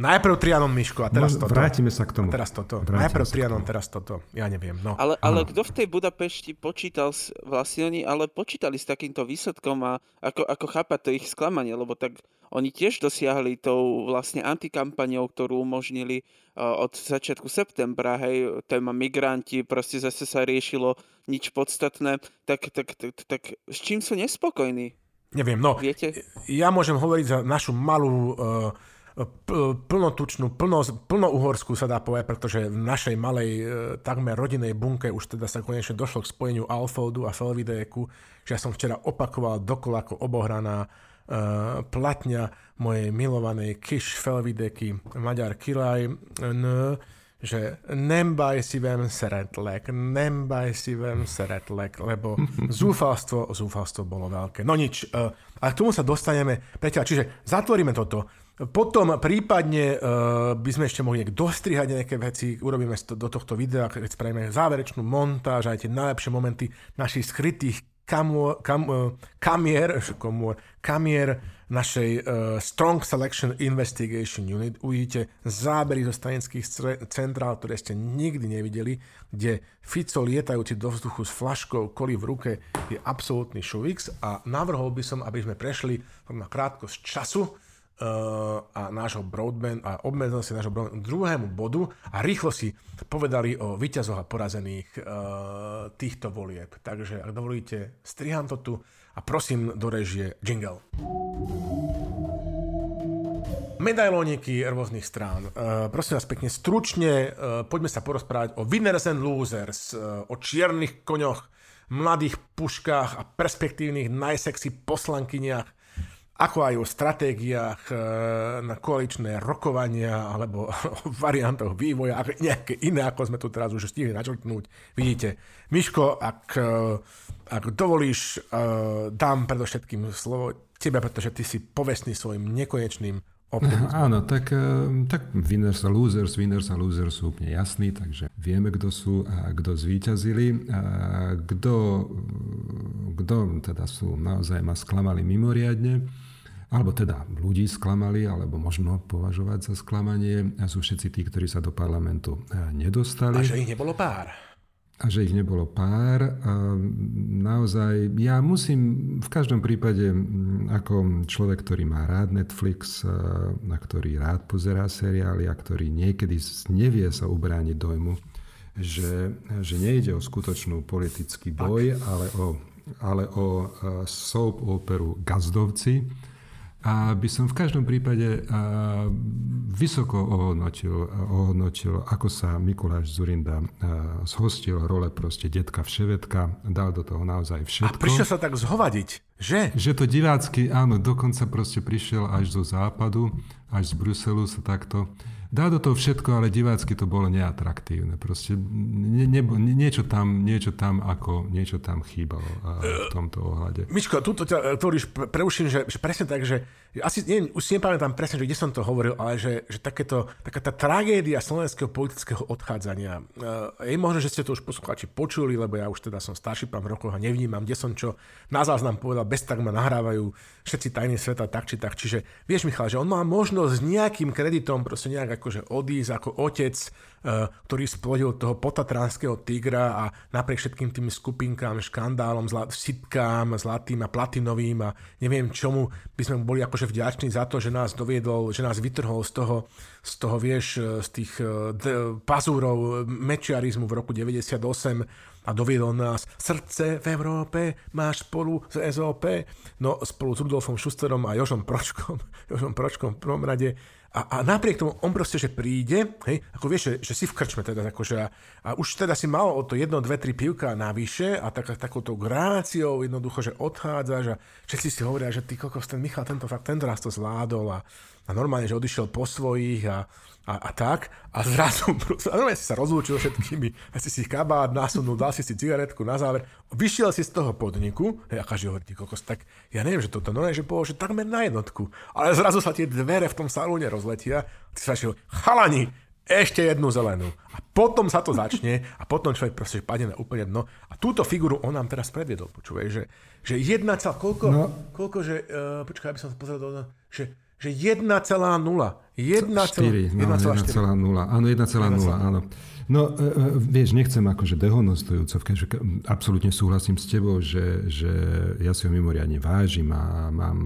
Najprv Trianon Miško a teraz no, toto. Vrátime sa k tomu. A teraz toto. Vrátime Najprv Trianon, teraz toto. Ja neviem. No. Ale, ale kto v tej Budapešti počítal, vlastne oni ale počítali s takýmto výsledkom a ako, ako chápať to ich sklamanie, lebo tak oni tiež dosiahli tou vlastne antikampaniou, ktorú umožnili uh, od začiatku septembra, hej, téma migranti, proste zase sa riešilo nič podstatné, tak, tak, tak, tak s čím sú nespokojní? Neviem, no, Viete? ja môžem hovoriť za našu malú uh, plnotučnú, plno, plnouhorskú sa dá povedať, pretože v našej malej e, takmer rodinej bunke už teda sa konečne došlo k spojeniu Alfoldu a Felvideku, že ja som včera opakoval dokola ako obohraná uh, platňa mojej milovanej Kiš Felvideky Maďar Kilaj, n, že nem baj si vem szeretlek, nem baj si vem szeretlek, lebo zúfalstvo, zúfalstvo bolo veľké. No nič, uh, ale k tomu sa dostaneme, priateľ, čiže zatvoríme toto. Potom prípadne uh, by sme ešte mohli nejak dostrihať nejaké veci, urobíme to do tohto videa, keď spravíme záverečnú montáž, aj tie najlepšie momenty našich skrytých kamor, kam, uh, kamier, komor, kamier našej uh, Strong Selection Investigation Unit. Uvidíte zábery zo stranických centrál, ktoré ste nikdy nevideli, kde Fico lietajúci do vzduchu s flaškou koli v ruke je absolútny šuvix a navrhol by som, aby sme prešli na krátko z času a nášho broadband a obmedzil si nášho broadband druhému bodu a rýchlo si povedali o výťazoch a porazených uh, týchto volieb. Takže ak dovolíte, striham to tu a prosím do režie jingle. Medailóniky rôznych strán. Uh, prosím vás pekne, stručne uh, poďme sa porozprávať o winners and losers, uh, o čiernych koňoch, mladých puškách a perspektívnych najsexy poslankyniach, ako aj o stratégiách na koaličné rokovania alebo o variantoch vývoja, nejaké iné, ako sme tu teraz už stihli načrtnúť. Vidíte, Miško, ak ak dovolíš, uh, dám predovšetkým slovo tebe, pretože ty si povestný svojim nekonečným optimizmom. Áno, tak, uh, tak winners a losers, winners a losers sú úplne jasní, takže vieme, kto sú a kto zvíťazili. A kto, kto teda sú naozaj ma sklamali mimoriadne, alebo teda ľudí sklamali, alebo možno považovať za sklamanie, a sú všetci tí, ktorí sa do parlamentu nedostali. A že ich nebolo pár a že ich nebolo pár. A naozaj, ja musím v každom prípade, ako človek, ktorý má rád Netflix, a ktorý rád pozerá seriály a ktorý niekedy nevie sa ubrániť dojmu, že, že nejde o skutočnú politický boj, ale o, ale o soap operu Gazdovci, a by som v každom prípade vysoko ohodnotil, ohodnotil ako sa Mikuláš Zurinda zhostil role proste detka vševedka, dal do toho naozaj všetko. A prišiel sa tak zhovadiť, že? Že to divácky, áno, dokonca proste prišiel až zo západu, až z Bruselu sa takto dá do toho všetko, ale divácky to bolo neatraktívne. Proste nie, nie, niečo, tam, niečo tam ako niečo tam chýbalo v tomto ohľade. Miško, tu ťa tvoríš, preuším, že, že presne tak, že asi neviem, už si nepamätám presne, že kde som to hovoril, ale že, že takéto, taká tá tragédia slovenského politického odchádzania. Je možno, že ste to už poslucháči počuli, lebo ja už teda som starší pán v rokoch a nevnímam, kde som čo. Na záznam povedal, bez tak ma nahrávajú všetci tajní sveta tak či tak. Čiže vieš, Michal, že on má možnosť s nejakým kreditom proste nejak akože odísť ako otec, Eh, ktorý splodil toho potatranského tigra a napriek všetkým tým skupinkám, škandálom, zla, sitkám, zlatým a platinovým a neviem čomu, by sme boli akože vďační za to, že nás doviedol, že nás vytrhol z toho, z toho vieš, z tých eh, d- pazúrov mečiarizmu v roku 98 a doviedol nás srdce v Európe máš spolu s SOP, no spolu s Rudolfom Šusterom a Jožom Pročkom, Jožom Pročkom v prvom rade a, a napriek tomu on proste, že príde, hej, ako vieš, že, že si v krčme teda, akože, a, a už teda si mal o to jedno, dve, tri pivka navyše a tak, takouto gráciou jednoducho, že odchádzaš a všetci si hovoria, že ty kokos, ten Michal, tento fakt, tento raz to zvládol a, a normálne, že odišiel po svojich a, a, a tak. A zrazu, a normálne si sa rozlúčil všetkými, a si si kabát nasunul, dal si si cigaretku na záver, vyšiel si z toho podniku, hej, a každý hovorí, kokos, tak ja neviem, že toto že bolo, že takmer na jednotku. Ale zrazu sa tie dvere v tom salóne rozletia, ty sa šiel, chalani, ešte jednu zelenú. A potom sa to začne a potom človek proste padne na úplne dno. A túto figuru on nám teraz predviedol, počúvaj, že, že jedna cel, koľko, no. koľko, že, uh, počkaj, aby som sa pozrel do že že 1,0. 1,4. No, 1,0. Áno, 1,0, áno. No, e, e, vieš, nechcem akože dehonostojúco, absolútne súhlasím s tebou, že, že ja si ho mimoriadne vážim a mám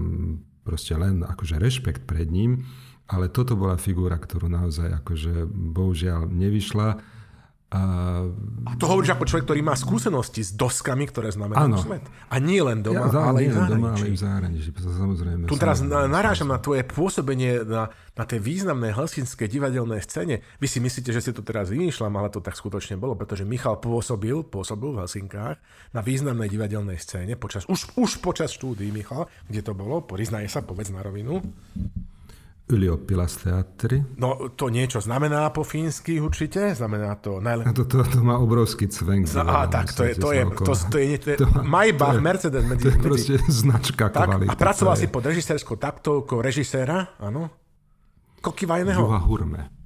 proste len akože rešpekt pred ním, ale toto bola figúra, ktorú naozaj akože bohužiaľ nevyšla a, a to hovoríš ako človek, ktorý má skúsenosti s doskami, ktoré znamenajú ano. svet. A nie len doma, ja, ale, nie len doma ale i v zahraničí. Samozrejme, tu teraz samozrejme, narážam na tvoje pôsobenie na, na tej významnej helsinskej divadelnej scéne. Vy si myslíte, že si to teraz vymýšľam, ale to tak skutočne bolo, pretože Michal pôsobil, pôsobil v Helsinkách na významnej divadelnej scéne počas, už, už počas štúdií, Michal, kde to bolo, priznaje sa, povedz na rovinu. Ylioppilasteatteri. No to niečo znamená po fínsky určite? Znamená to... Najle... To, to, to má obrovský cvenk. No, á, tak, to je, to je, to, to je, to je, to, Maybach, to je, Mercedes. Medzi, to je proste značka tak, kvality. A pracoval si pod režisérskou taktovkou režiséra, áno? Koky Vajného? Juha Hurme.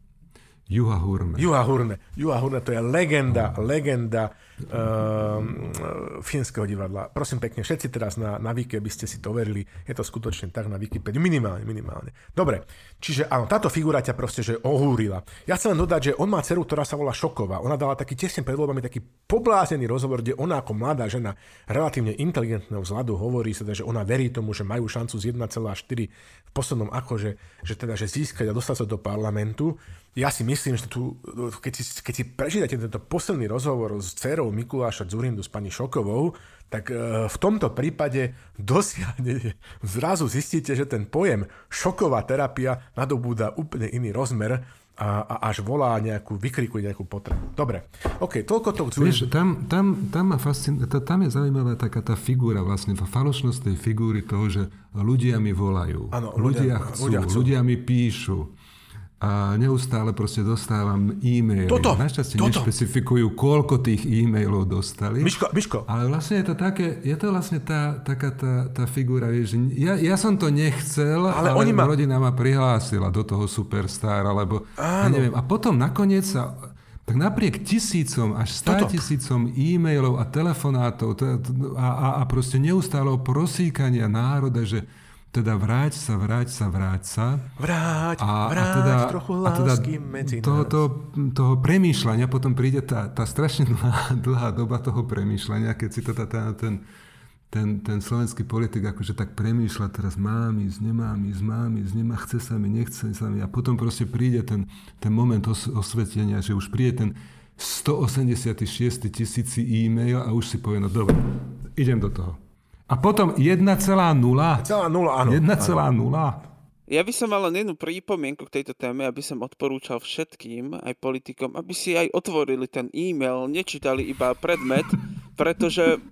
Juha Hurme. Juha Hurme. Juha Hurme to je legenda, no. legenda uh, fínskeho divadla. Prosím pekne, všetci teraz na, na Wiki, aby ste si to overili, je to skutočne tak na Wikipédiu, minimálne, minimálne. Dobre, čiže áno, táto figura ťa proste, že ohúrila. Ja chcem len dodať, že on má dceru, ktorá sa volá Šoková. Ona dala taký tesne pred voľbami taký poblázený rozhovor, kde ona ako mladá žena relatívne inteligentného vzhľadu hovorí sa, že ona verí tomu, že majú šancu z 1,4 v poslednom akože, že teda, že získať a dostať sa do parlamentu ja si myslím, že tu, keď si, keď si prečítate tento posledný rozhovor s dcerou Mikuláša Zurindu s pani Šokovou, tak e, v tomto prípade dosiahnete, zrazu zistíte, že ten pojem šoková terapia nadobúda úplne iný rozmer a, a až volá nejakú, vykrikuje nejakú potrebu. Dobre, OK, toľko to chcú... Vieš, tam, tam, tam, ma fascin... tam je zaujímavá taká tá figúra, vlastne falošnosť tej figúry toho, že ľudia mi volajú, ano, ľudia, ľudia, chcú, ľudia chcú, ľudia mi píšu a neustále proste dostávam e-maily. Toto, Našťastie toto. nešpecifikujú, koľko tých e-mailov dostali. Miško, Miško. Ale vlastne je to také, je to vlastne tá, taká tá, tá figúra, vieš, ja, ja som to nechcel, ale, ale oni ma... rodina ma prihlásila do toho superstar, alebo ja neviem. A potom nakoniec sa tak napriek tisícom, až stá tisícom e-mailov a telefonátov a, a, a proste neustáleho prosíkania národa, že teda vráť sa, vráť sa, vráť sa. Vráť, a, vráť, a teda, trochu lásky a teda medzi toho, toho, toho premýšľania, potom príde tá, tá strašne dlhá, dlhá doba toho premýšľania, keď si tá, tá, ten, ten, ten slovenský politik akože tak premýšľa teraz mám ísť, nemám ísť, mám ísť, nemá, chce sa mi, nechce sa mi a potom proste príde ten, ten moment os, osvetenia, že už príde ten 186 tisíci e-mail a už si povie, no dobre, idem do toho. A potom 1,0? 1,0, áno. 1,0. Ja by som mal len jednu prípomienku k tejto téme, aby som odporúčal všetkým, aj politikom, aby si aj otvorili ten e-mail, nečítali iba predmet, pretože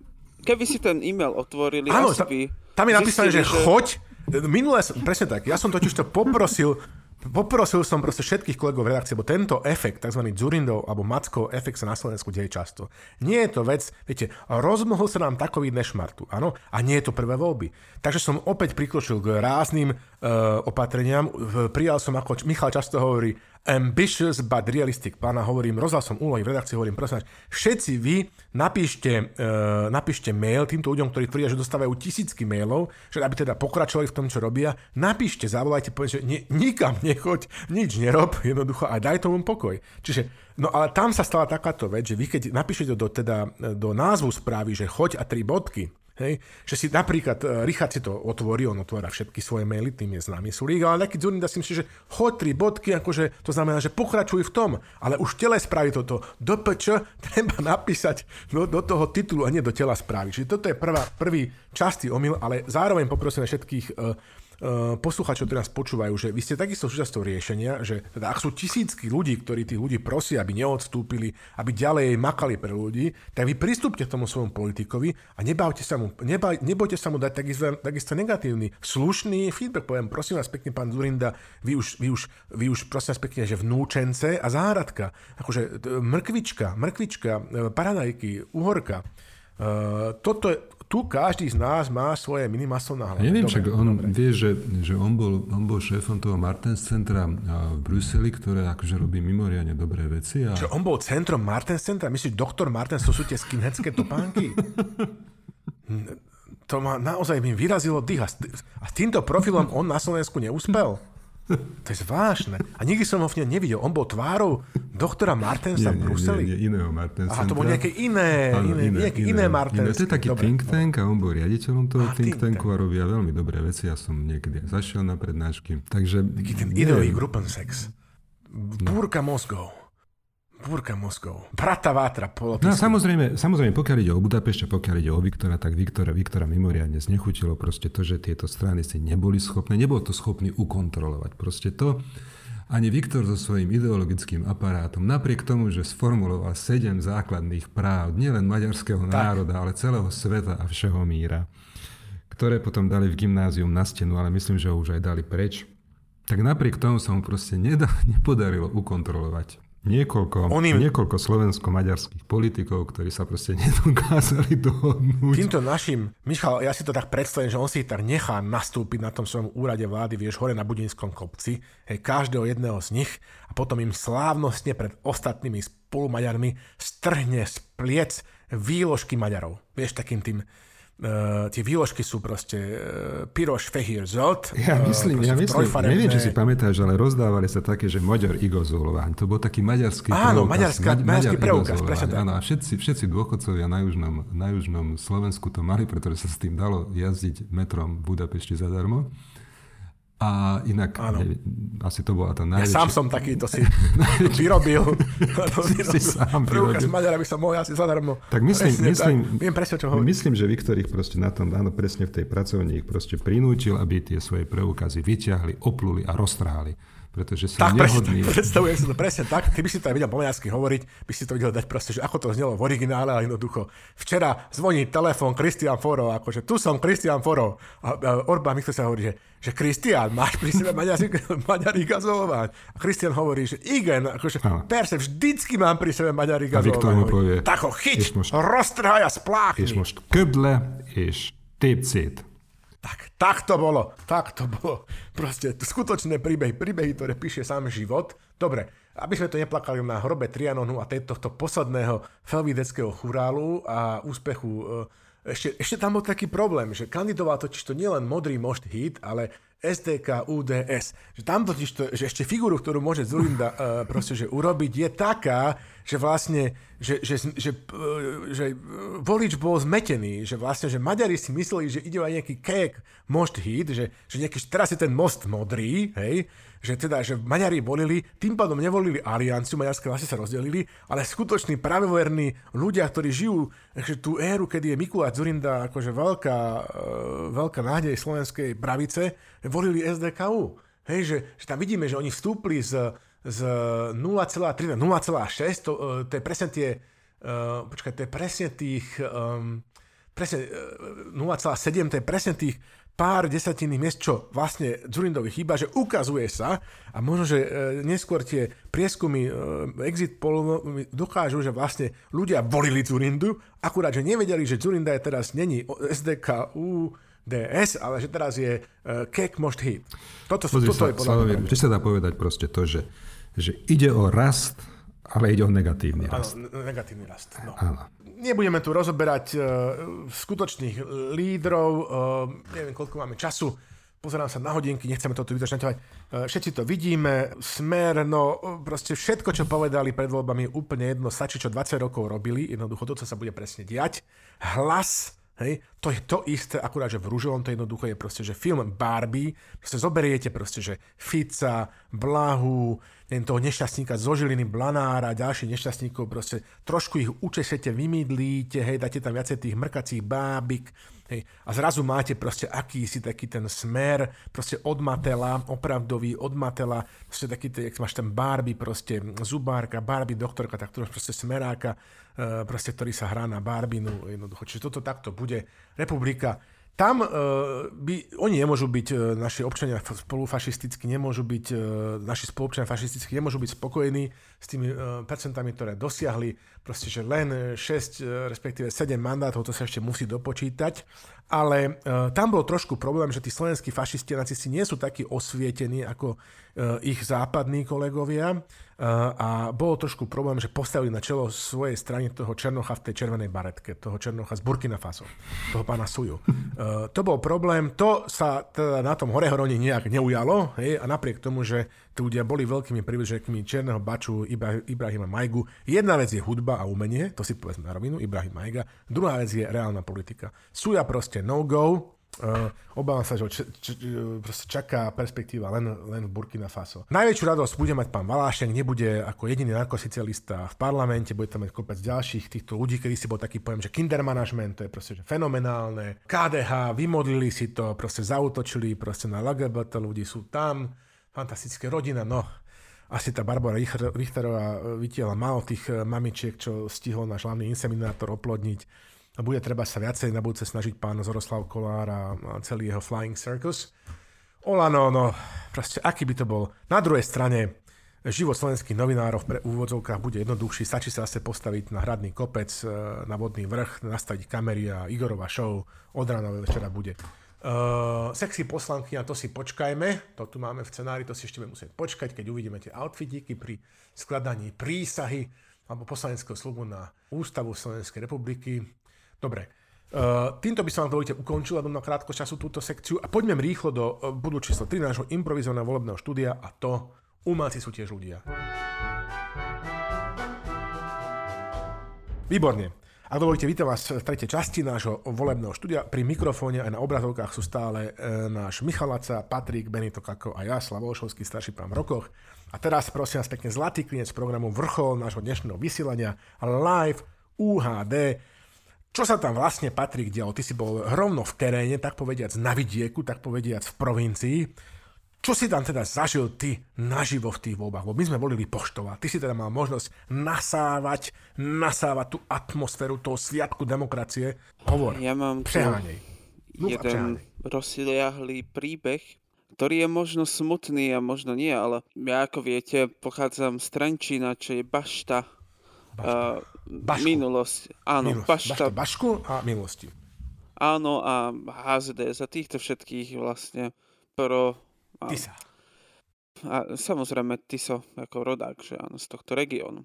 keby si ten e-mail otvorili, áno, asi by... Tam je napísané, že, že choď, minulé, presne tak, ja som totiž to poprosil Poprosil som proste všetkých kolegov v redakcii, lebo tento efekt, tzv. Zurindov alebo Mackov efekt sa na Slovensku deje často. Nie je to vec, viete, rozmohol sa nám takový nešmartu, áno, a nie je to prvé voľby. Takže som opäť prikročil k rázným uh, opatreniam. Prijal som, ako Michal často hovorí, ambitious but realistic. Pána hovorím, rozdal som úlohy v redakcii, hovorím, prosím všetci vy napíšte, uh, napíšte mail týmto ľuďom, ktorí tvrdia, že dostávajú tisícky mailov, že aby teda pokračovali v tom, čo robia, napíšte, zavolajte, povedzte, že nie, nikam nechoď, nič nerob, jednoducho a daj tomu pokoj. Čiže, no ale tam sa stala takáto vec, že vy keď napíšete do, teda, do názvu správy, že choď a tri bodky, Hej? Že si napríklad, uh, Richard si to otvorí, on otvára všetky svoje maily, tým je známy Sulík, ale taký Zurinda si myslí, že choď tri bodky, akože to znamená, že pokračuj v tom, ale už tele správy toto. Do PČ treba napísať do, do toho titulu a nie do tela správy. Čiže toto je prvá, prvý častý omyl, ale zároveň poprosím všetkých Eh, posluchačov, ktorí nás počúvajú, že vy ste takisto súčasťou riešenia, že teda ak sú tisícky ľudí, ktorí tých ľudí prosia, aby neodstúpili, aby ďalej makali pre ľudí, tak vy pristúpte tomu svojmu politikovi a nebavte sa mu, neba, nebojte sa mu dať takisto, takisto negatívny, slušný feedback. Poviem, prosím vás pekne, pán Zurinda, vy už, vy už, vy už prosím vás pekne, že vnúčence a záhradka, akože mrkvička, mrkvička, eh, paradajky, uhorka, Uh, toto, tu každý z nás má svoje minimaslo na hlave. Neviem, však on dobre. vie, že, že on, bol, on bol šéfom toho Martens centra v Bruseli, ktoré akože robí mimoriadne dobré veci. A... Čiže on bol centrom Martens centra? Myslíš, doktor Martens, to sú tie skinheadské topánky? to ma naozaj mi vyrazilo dých. A s týmto profilom on na Slovensku neúspel? To je zvláštne. A nikdy som ho v nej nevidel. On bol tvárou doktora Martensa v Bruseli? Nie, nie, iného Martensa. Aha, to bolo nejaké iné, ano, iné, iné, nejaké iné, iné Martens. To je taký Dobre. think tank a on bol riaditeľom toho a, think, think tanku a robia veľmi dobré veci. Ja som niekedy zašiel na prednášky. Takže... Taký ten ideový grupensex. Búrka mozgov. Búrka mozgov. Brata Vátra. No samozrejme, samozrejme, pokiaľ ide o Budapešť a pokiaľ ide o Viktora, tak Viktora, Viktora mimoriadne znechutilo proste to, že tieto strany si neboli schopné, nebol to schopný ukontrolovať. Proste to, ani Viktor so svojím ideologickým aparátom, napriek tomu, že sformuloval sedem základných práv, nielen maďarského tak. národa, ale celého sveta a všeho míra, ktoré potom dali v gymnázium na stenu, ale myslím, že ho už aj dali preč, tak napriek tomu sa mu proste nedá, nepodarilo ukontrolovať niekoľko, On im- niekoľko slovensko-maďarských politikov, ktorí sa proste nedokázali dohodnúť. Týmto našim, Michal, ja si to tak predstavím, že on si tak nechá nastúpiť na tom svojom úrade vlády, vieš, hore na Budinskom kopci, hej, každého jedného z nich a potom im slávnostne pred ostatnými spolumaďarmi strhne z pliec výložky Maďarov. Vieš, takým tým Uh, tie výložky sú proste uh, Piroš Fehír Zot. Ja myslím, ja proste myslím, trojfarebné. neviem, či si pamätáš, ale rozdávali sa také, že Maďar Igozolován. To bol taký maďarský Áno, preukaz. maďarská- Maď- maďarský Maďar preukaz, Igozolován. presne tak. Áno, a všetci, všetci dôchodcovia na južnom, na južnom Slovensku to mali, pretože sa s tým dalo jazdiť metrom v Budapešti zadarmo. A inak, Áno. ne, asi to bola tá Ja najväčšia... sám som taký, to si vyrobil. To Si sám Preukaz vyrobil. Maďara by som mohol asi zadarmo. Tak myslím, Presne myslím, tak. Viem presne, čo hovorím. myslím, že vy, ktorých proste na tom, áno, presne v tej pracovni ich proste prinútil, aby tie svoje preukazy vyťahli, opluli a roztrhali. Pretože sú Tak, presne, nehodní. tak, predstavujem si to presne tak. Ty by si to aj videl po maďarsky hovoriť, by si to videl dať proste, že ako to znelo v originále a jednoducho. Včera zvoní telefón Kristian Forov, akože tu som Kristian Forov. A, a Orbán Viktor sa hovorí, že, že Kristian, máš pri sebe Maďari gazolovať. A Kristian hovorí, že igen, akože Áno. perse, vždycky mám pri sebe Viktor mu povie, Tak ho chyť, "És roztrhaj a És spláchni. most köble és tépcét. Tak, tak to bolo, tak to bolo. Proste skutočné príbehy, príbehy, ktoré píše sám život. Dobre, aby sme to neplakali na hrobe Trianonu a tohto posledného felvideckého churálu a úspechu. e, Ešte, ešte tam bol taký problém, že kandidoval totiž to nielen modrý mošt hit, ale SDK UDS. Že tam totiž to, že ešte figúru, ktorú môže Zurinda uh, proste, že urobiť, je taká, že vlastne, že, že, že, uh, že volič bol zmetený, že vlastne, že Maďari si mysleli, že ide aj nejaký kek most hit, že, že nejaký, teraz je ten most modrý, hej, že teda, že Maďari volili, tým pádom nevolili alianciu, maďarské hlasy sa rozdelili, ale skutoční praveverní ľudia, ktorí žijú že tú éru, kedy je Mikuláš Zurinda akože veľká, e, veľká nádej slovenskej pravice, volili SDKU. Hej, že, že tam vidíme, že oni vstúpli z, z 0,3 na 0,6, to, e, to je presne tie, uh, počkaj, to je presne tých, presne e, 0,7, to je presne tých pár desatinných miest, čo vlastne Zurindovi chýba, že ukazuje sa a možno, že e, neskôr tie prieskumy e, exit poll dokážu, že vlastne ľudia volili Zurindu, akurát, že nevedeli, že Zurinda je teraz není SDK DS, ale že teraz je uh, Kek Most Hit. Toto, Pozri toto sa, je podľa Slavomír, či sa dá povedať proste to, že, že ide o rast, ale ide o negatívny Áno, rast. n- negatívny rast. No. Áno. Nebudeme tu rozoberať uh, skutočných lídrov, uh, neviem, koľko máme času, pozerám sa na hodinky, nechceme to tu vydržaťovať. Uh, všetci to vidíme, smer, no proste všetko, čo povedali pred voľbami, je úplne jedno, stačí, čo 20 rokov robili, jednoducho to, čo sa bude presne diať. Hlas, hej, to je to isté, akurát, že v Ružovom to jednoducho je proste, že film Barbie, proste zoberiete proste, že Fica, Blahu, neviem, toho nešťastníka zo Žiliny, Blanára, ďalších nešťastníkov, proste trošku ich učesete, vymydlíte, hej, dáte tam viacej tých mrkacích bábik, hej, a zrazu máte proste akýsi taký ten smer, proste od Matela, opravdový od Matela, proste taký, ten, jak máš ten Barbie, proste zubárka, Barbie doktorka, tak to proste smeráka, e, proste, ktorý sa hrá na Barbinu, jednoducho. Čiže toto takto bude. Republika tam uh, by, oni nemôžu byť, uh, naši občania spolufašisticky nemôžu byť, uh, naši spoluobčania fašisticky nemôžu byť spokojní s tými uh, percentami, ktoré dosiahli, proste, že len 6, uh, respektíve 7 mandátov, to sa ešte musí dopočítať, ale uh, tam bol trošku problém, že tí slovenskí fašisti a nacisti nie sú takí osvietení ako uh, ich západní kolegovia, Uh, a bolo trošku problém, že postavili na čelo svojej strany toho Černocha v tej červenej baretke, toho Černocha z Burkina Faso, toho pána Suju. Uh, to bol problém, to sa teda na tom Horehoroni nejak neujalo, hej, a napriek tomu, že ľudia boli veľkými privrženkmi Černého Baču, Ibra- Ibrahima Majgu. Jedna vec je hudba a umenie, to si povedzme na rovinu, Ibrahim Majga, druhá vec je reálna politika. Suja proste no-go, Uh, obávam sa, že č- č- proste čaká perspektíva len, len v Burkina Faso. Najväčšiu radosť bude mať pán Valášek, nebude ako jediný narkosocialista v parlamente, bude tam mať kopec ďalších týchto ľudí, kedy si bol taký pojem, že kinder management, to je proste že fenomenálne. KDH, vymodlili si to, proste zautočili proste na LGBT ľudí, sú tam, fantastická rodina, no asi tá Barbara Richter- Richterová vytiahla málo tých eh, mamičiek, čo stihol náš hlavný inseminátor oplodniť a bude treba sa viacej na budúce snažiť pán Zoroslav Kolár a, celý jeho Flying Circus. Olano, no, proste aký by to bol. Na druhej strane, život slovenských novinárov v úvodzovkách bude jednoduchší, stačí sa zase postaviť na hradný kopec, e, na vodný vrch, nastaviť kamery a Igorova show od rána večera bude. Uh, sexy poslanky, a to si počkajme, to tu máme v scenári, to si ešte budeme musieť počkať, keď uvidíme tie outfitíky pri skladaní prísahy alebo poslaneckého slubu na Ústavu Slovenskej republiky. Dobre, uh, týmto by som vám dovolite ukončil na krátko času túto sekciu a poďme rýchlo do uh, budú číslo 3 nášho improvizovaného volebného štúdia a to umelci sú tiež ľudia. Výborne. Ak dovolíte, vítam vás v tretej časti nášho volebného štúdia. Pri mikrofóne aj na obrazovkách sú stále e, náš Michalaca, Patrik, Benito Kako a ja, Slavošovský, starší pán v rokoch. A teraz prosím vás pekne zlatý klinec programu Vrchol nášho dnešného vysielania live UHD. Čo sa tam vlastne, Patrik, dialo? Ty si bol rovno v teréne, tak povediac na vidieku, tak povediac v provincii. Čo si tam teda zažil ty naživo v tých voľbách? Lebo my sme volili Poštova. Ty si teda mal možnosť nasávať, nasávať tú atmosféru toho sviatku demokracie. Hovor, ja mám prehánej. Jeden rozliahlý príbeh, ktorý je možno smutný a možno nie, ale ja ako viete, pochádzam z Trenčína, čo je bašta Bašta. Uh, minulosť. Áno, Minulosť. bašta. bašta. Bašku a minulosti. Áno, a HZD za týchto všetkých vlastne pro Ty sa. A samozrejme Tiso ako rodák, že áno, z tohto regiónu.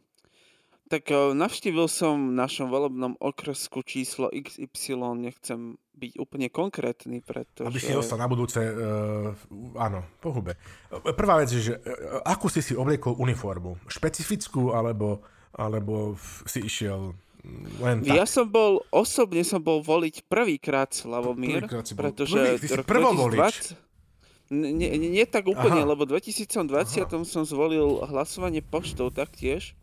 Tak e, navštívil som v našom volebnom okresku číslo XY, nechcem byť úplne konkrétny, pretože... Aby si dostal na budúce, uh, áno, pohube. Prvá vec je, že uh, akú si si obliekol uniformu? Špecifickú, alebo, alebo si išiel len tak? Ja som bol, osobne som bol voliť prvýkrát Slavomír, Prvýkrát si bol pretože prvý, ty si rok prvovolič. 2020 Nie, nie, tak úplne, Aha. lebo v 2020 som zvolil hlasovanie poštou taktiež.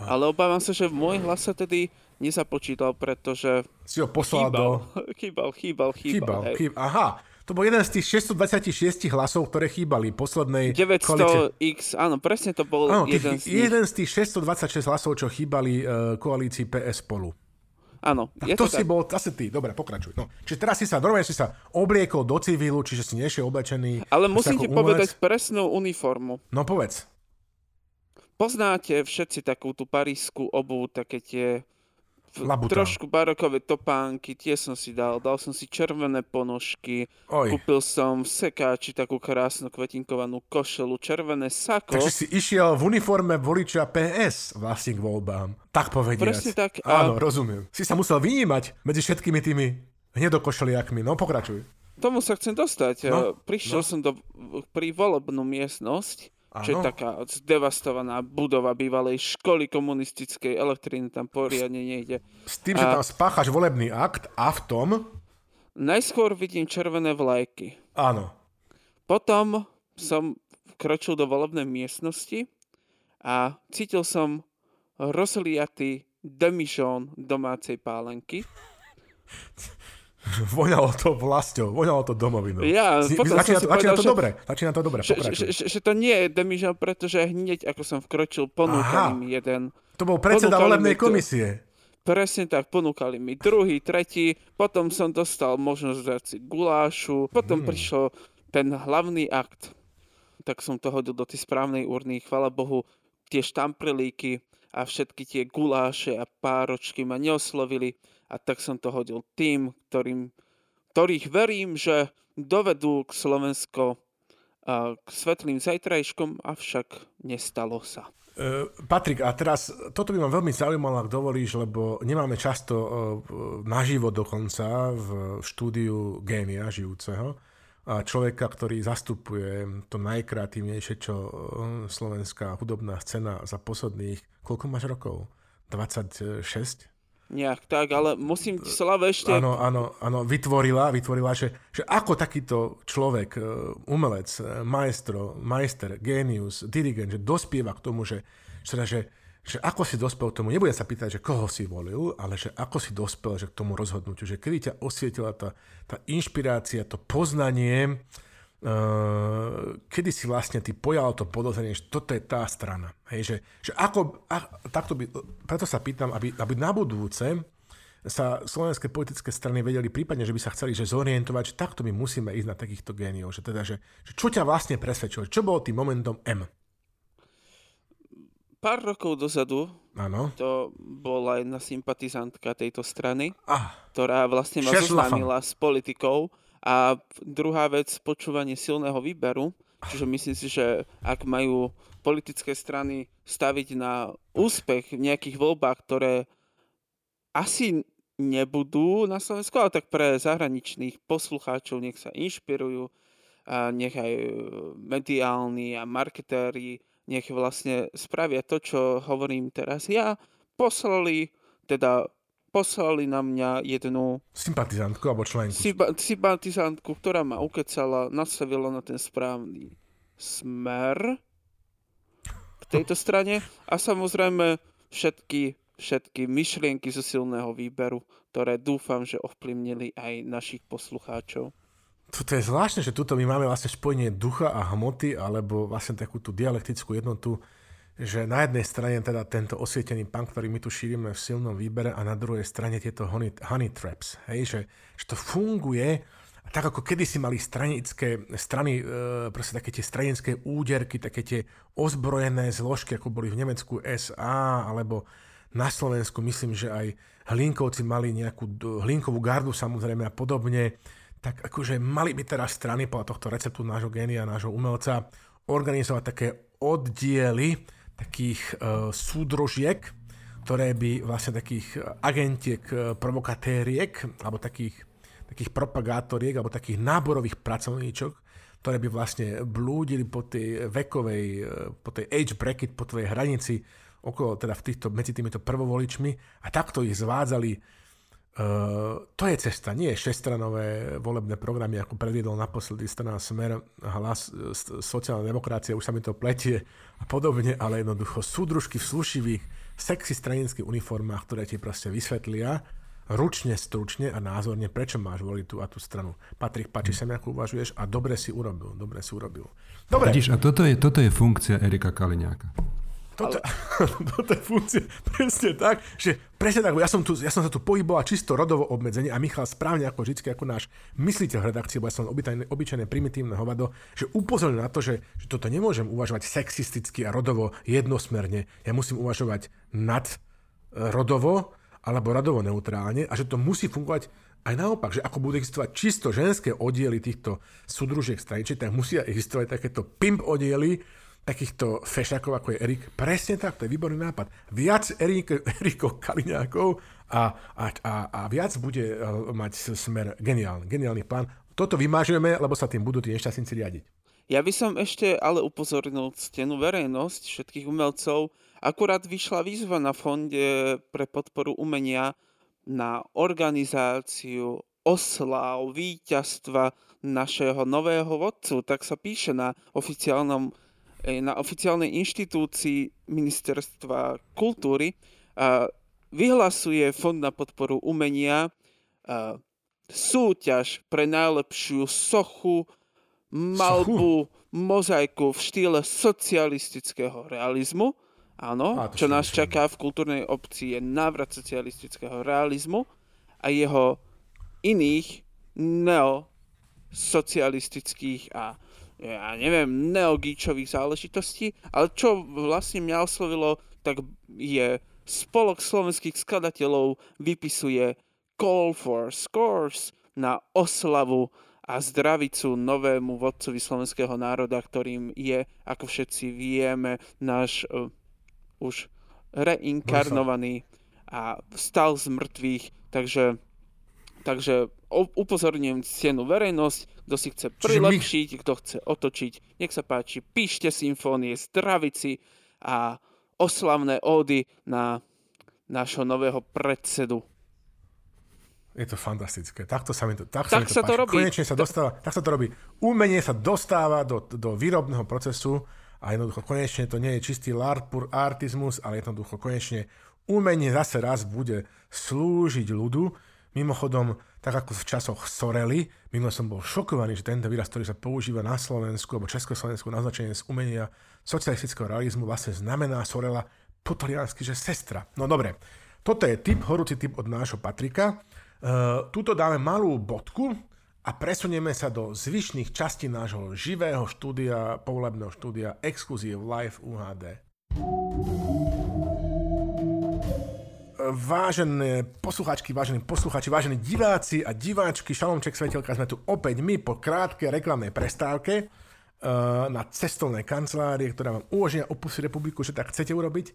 Ale obávam sa, že môj hlas sa tedy nezapočítal, pretože Si ho poslal do... chýbal, chýbal, chýbal, chýbal. Chýbal, chýbal. Aha, to bol jeden z tých 626 hlasov, ktoré chýbali poslednej koalície. 900x, áno, presne to bol Áno, jeden tých, z nich. jeden z tých 626 hlasov, čo chýbali uh, koalícii PS spolu. Áno, Tak je to, to, si tak. bol, zase ty, dobre, pokračuj. No. Čiže teraz si sa, normálne si sa obliekol do civilu, čiže si nešiel oblečený. Ale si musím ti umelec. povedať presnú uniformu. No povedz. Poznáte všetci takú tú parísku obu, také tie Labuta. trošku barokové topánky, tie som si dal. Dal som si červené ponožky, Oj. kúpil som v sekáči takú krásnu kvetinkovanú košelu, červené sako. Takže si išiel v uniforme voliča PS vlastne k voľbám. Tak povediac. Presne tak, a- Áno, rozumiem. Si sa musel vynímať medzi všetkými tými hnedokošeliakmi. No pokračuj. Tomu sa chcem dostať. No, Prišiel no. som do, pri volebnú miestnosť, čo je taká zdevastovaná budova bývalej školy komunistickej, elektriny tam poriadne nejde. S tým, že A- tam spáchaš volebný akt a v tom... Najskôr vidím červené vlajky. Áno. Potom som vkročil do volebnej miestnosti a cítil som rozliatý demižón domácej pálenky. Voňalo to vlastou, voňalo to domovinou. Ja, Si- potom začína, to, začína povedal, to že- dobre, začína to dobre, Že, že, že, že to nie je demižón, pretože hneď ako som vkročil, ponúkali Aha. jeden. To bol predseda volebnej komisie. Presne tak, ponúkali mi druhý, tretí, potom som dostal možnosť dať si gulášu, potom Hmm. prišiel ten hlavný akt. Tak som to hodil do tej správnej urny, chvala Bohu, tie štamprilíky a všetky tie guláše a páročky ma neoslovili a tak som to hodil tým, ktorým, ktorých verím, že dovedú k Slovensko k svetlým zajtrajškom, avšak nestalo sa. Uh, Patrik, a teraz toto by ma veľmi zaujímalo, ak dovolíš, lebo nemáme často uh, naživo dokonca v štúdiu génia žijúceho a človeka, ktorý zastupuje to najkreatívnejšie, čo uh, slovenská hudobná scéna za posledných, koľko máš rokov? 26? Nejak tak, ale musím ti Slave ešte... Áno, áno, áno, vytvorila, vytvorila, že, že ako takýto človek, e, umelec, e, maestro, majster, genius, dirigent, že dospieva k tomu, že, že, že, že ako si dospel k tomu, nebudem sa pýtať, že koho si volil, ale že ako si dospel že k tomu rozhodnutiu, že kedy ťa osvietila tá, tá inšpirácia, to poznanie, kedy si vlastne ty pojal to podozrenie, že toto je tá strana. Hej, že, že ako, a, takto by, preto sa pýtam, aby, aby na budúce sa slovenské politické strany vedeli prípadne, že by sa chceli že zorientovať, že takto my musíme ísť na takýchto géniov. Že teda, že, že čo ťa vlastne presvedčilo? Čo bolo tým momentom M? pár rokov dozadu Áno. to bola jedna sympatizantka tejto strany, Ah, ktorá vlastne ma zoznámila s politikou. A druhá vec, počúvanie silného výberu. Čiže myslím si, že ak majú politické strany staviť na úspech v nejakých voľbách, ktoré asi nebudú na Slovensku, ale tak pre zahraničných poslucháčov nech sa inšpirujú, a nech aj e, mediálni a marketéri nech vlastne spravia to, čo hovorím teraz ja. Poslali, teda poslali na mňa jednu sympatizantku alebo členku. syba- sympatizantku, ktorá ma ukecala, nastavila na ten správny smer k tejto strane a samozrejme všetky, všetky myšlienky zo silného výberu, ktoré dúfam, že ovplyvnili aj našich poslucháčov. Toto je zvláštne, že tuto my máme vlastne spojenie ducha a hmoty, alebo vlastne takú tú dialektickú jednotu, že na jednej strane teda tento osvietený punk, ktorý my tu šírime v silnom výbere a na druhej strane tieto honey, honey traps, hej, že, že to funguje a tak ako kedysi mali stranické strany, e, proste také tie stranické úderky, také tie ozbrojené zložky, ako boli v Nemecku SA, alebo na Slovensku myslím, že aj Hlinkovci mali nejakú hlinkovú gardu samozrejme a podobne, tak akože mali by teraz strany podľa tohto receptu nášho génia, nášho umelca organizovať také oddiely takých uh, súdrožiek, ktoré by vlastne takých agentiek, eh, provokatériek, alebo takých, takých propagátoriek, alebo takých náborových pracovníčok, ktoré by vlastne blúdili po tej vekovej, po tej age bracket, po tvojej hranici, okolo, teda v týchto, medzi týmito prvovoličmi. A takto ich zvádzali Uh, to je cesta, nie šestranové volebné programy, ako predviedol naposledy strana Smer, hlas, s- sociálna demokracia, už sa mi to pletie a podobne, ale jednoducho súdružky v slušivých, sexy stranických uniformách, ktoré ti proste vysvetlia ručne, stručne a názorne, prečo máš voliť tú a tú stranu. Patrik, páči sa mi, ako uvažuješ a dobre si urobil, dobre si urobil. Dobre, Vidíš, a toto je, toto je funkcia Erika Kaliňáka. Toto, toto je funkcia presne tak, že presne tak, ja som, tu, ja som sa tu pohyboval čisto rodovo obmedzenie a Michal správne ako vždy, ako náš mysliteľ v redakcii, bo ja som obyčajné, obyčajné primitívne hovado, že upozoril na to, že, že toto nemôžem uvažovať sexisticky a rodovo jednosmerne. Ja musím uvažovať nad e, rodovo alebo rodovo neutrálne a že to musí fungovať aj naopak, že ako budú existovať čisto ženské oddiely týchto súdružiek straničiek, tak musia existovať takéto pimp oddiely, takýchto fešakov, ako je Erik. Presne tak, to je výborný nápad. Viac Erik, Erikov Kaliňákov a, a, a, a viac bude eh, mať smer geniálny, geniálny plán. Toto vymážeme, lebo sa tým budú tí nešťastníci riadiť. Ja by som ešte ale upozornil ctenú verejnosť všetkých umelcov. Akurát vyšla výzva na Fonde pre podporu umenia na organizáciu oslav víťazstva našeho nového vodcu. Tak sa píše na oficiálnom na oficiálnej inštitúcii Ministerstva kultúry vyhlasuje Fond na podporu umenia súťaž pre najlepšiu sochu, malbu, mozaiku v štýle socialistického realizmu. Áno, Á, čo nás čaká v kultúrnej obci je návrat socialistického realizmu a jeho iných neosocialistických a ja neviem, neogíčových záležitostí, ale čo vlastne mňa oslovilo, tak je spolok slovenských skladateľov vypisuje Call for Scores na oslavu a zdravicu novému vodcovi slovenského národa, ktorým je, ako všetci vieme, náš uh, už reinkarnovaný a vstal z mŕtvych, takže Takže upozorňujem cenu verejnosť, kto si chce Čiže my- prilepšiť, kto chce otočiť, nech sa páči, píšte symfónie, zdravici a oslavné ódy na nášho nového predsedu. Je to fantastické. Takto sa mi to, tak Tak sa, mi to sa to páči. robí. Konečne sa dostáva, tak sa to robí. Umenie sa dostáva do, do výrobného procesu a jednoducho konečne to nie je čistý art, pur artizmus, ale jednoducho konečne umenie zase raz bude slúžiť ľudu. Mimochodom, tak ako v časoch Sorely, minule som bol šokovaný, že tento výraz, ktorý sa používa na Slovensku alebo Československu na označenie z umenia socialistického realizmu vlastne znamená Sorela po taliansky, že sestra. No dobre, toto je tip, horúci tip od nášho Patrika. Uh, tuto dáme malú bodku a presunieme sa do zvyšných častí nášho živého štúdia, povolebného štúdia Exclusive Live UHD. Vážené posluchačky, vážení posluchači, vážení diváci a diváčky, Šalomček Svetelka, sme tu opäť my po krátkej reklamnej prestávke uh, na cestovnej kancelárii, ktorá vám umožňuje opustiť republiku, že tak chcete urobiť,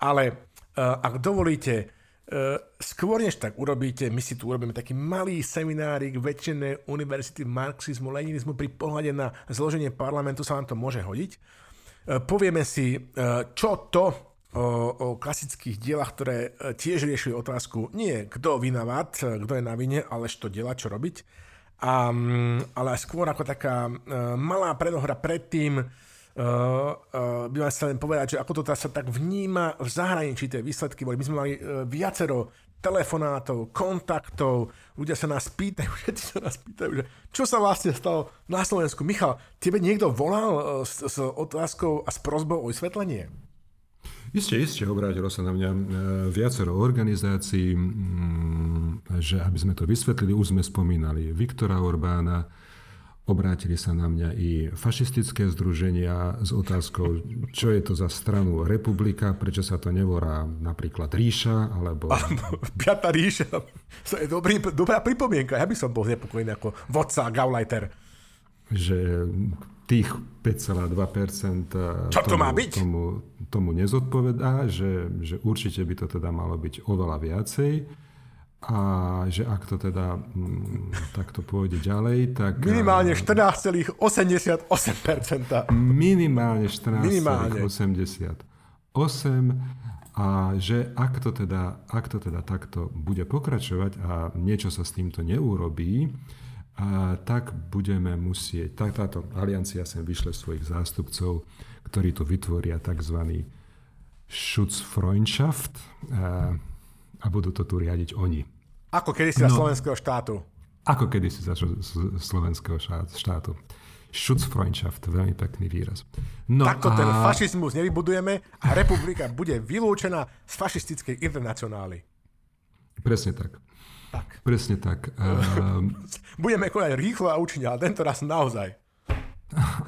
ale uh, ak dovolíte, uh, skôr než tak urobíte, my si tu urobíme taký malý seminárik väčšinej univerzity marxizmu, leninizmu pri pohľade na zloženie parlamentu sa vám to môže hodiť. Povieme si, čo to o, o klasických dielach, ktoré e, tiež riešili otázku nie kto vinavat, e, kto je na vine, ale čo delať, čo robiť. A, mm, ale skôr ako taká uh, malá predohra predtým uh, uh, by sa len povedať, že ako to sa tak vníma v zahraničí tie výsledky boli. My sme mali uh, viacero telefonátov, kontaktov, ľudia sa nás pýtajú, všetci sa nás pýtajú, že čo sa vlastne stalo na Slovensku. Michal, tebe niekto volal uh, s, s otázkou a s prozbou o vysvetlenie? Isté, isté, obrátilo sa na mňa e, viacero organizácií, že aby sme to vysvetlili, už sme spomínali Viktora Orbána, obrátili sa na mňa i fašistické združenia s otázkou, čo je to za stranu republika, prečo sa to nevorá napríklad ríša, alebo... Piatá ríša. To je dobrý, dobrá pripomienka. Ja by som bol znepokojený ako vodca Gauleiter. Že tých 5,2% Čo to tomu, má byť? Tomu, tomu nezodpovedá, že, že určite by to teda malo byť oveľa viacej a že ak to teda m, mm, takto pôjde ďalej, tak... Minimálne 14,88%. Minimálne 14,88. A že ak to, teda, ak to teda takto bude pokračovať a niečo sa s týmto neurobí, a tak budeme musieť, tak táto aliancia sem vyšle svojich zástupcov, ktorí tu vytvoria tzv. Schutzfreundschaft a, a budú to tu riadiť oni. Ako kedysi za no, slovenského štátu. Ako kedysi za slovenského štátu. Schutzfreundschaft, veľmi pekný výraz. No Takto a... ten fašizmus nevybudujeme a republika bude vylúčená z fašistickej internacionály. Presne tak. Tak. Presne tak. Uh, Budeme konať rýchlo a účinne, ale tento raz naozaj.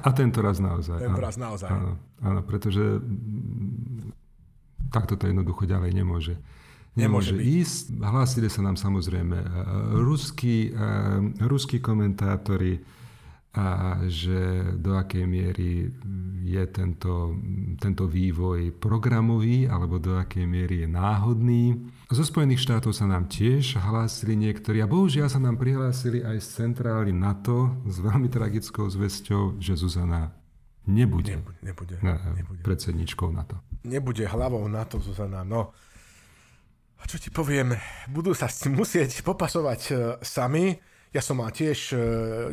A tento raz naozaj. Tento raz naozaj. Áno, áno pretože takto to jednoducho ďalej nemôže. Nemôže, nemôže ísť. Hlásili sa nám samozrejme uh, ruskí, uh, ruskí komentátori, a že do akej miery je tento, tento vývoj programový alebo do akej miery je náhodný. Zo Spojených štátov sa nám tiež hlásili niektorí a bohužiaľ sa nám prihlásili aj z centrály NATO s veľmi tragickou zväzťou, že Zuzana nebude, nebude, nebude, nebude. predsedničkou NATO. Nebude hlavou NATO Zuzana, no. A čo ti poviem, budú sa musieť popasovať uh, sami, ja som mal tiež uh,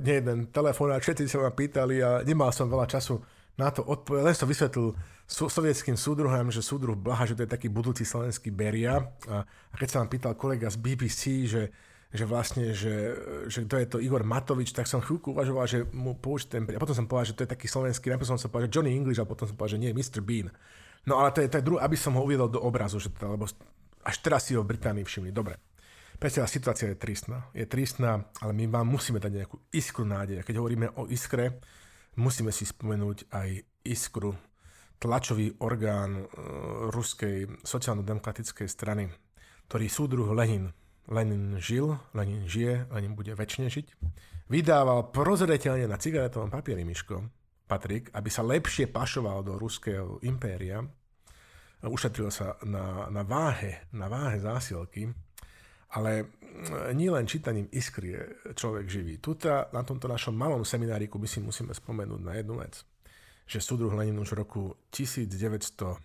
nejeden telefón a všetci sa ma pýtali a nemal som veľa času na to odpovedať. Len som vysvetlil so, sovietským súdruhom, že súdruh Blaha, že to je taký budúci slovenský Beria. A, a keď sa vám pýtal kolega z BBC, že, že vlastne, že, že kto je to Igor Matovič, tak som chvíľku uvažoval, že mu použiť ten... A potom som povedal, že to je taký slovenský, najprv som sa povedal, že Johnny English, a potom som povedal, že nie, Mr. Bean. No ale to je, to je druhé, aby som ho uviedol do obrazu, že to, lebo až teraz si ho v Británii všimli. Dobre. Presne, situácia je tristná. Je tristná, ale my vám musíme dať nejakú iskru nádeje. Keď hovoríme o iskre, musíme si spomenúť aj iskru, tlačový orgán uh, ruskej sociálno-demokratickej strany, ktorý súdruh Lenin, Lenin žil, Lenin žije, Lenin bude väčšine žiť, vydával prozreteľne na cigaretovom papieri, Miško, Patrik, aby sa lepšie pašoval do ruského impéria, ušetril sa na, na váhe, na váhe zásilky, ale mm, nie len čítaním iskry je človek živý. Tuto na tomto našom malom semináriku my si musíme spomenúť na jednu vec, že súdruh Lenin už v roku 1902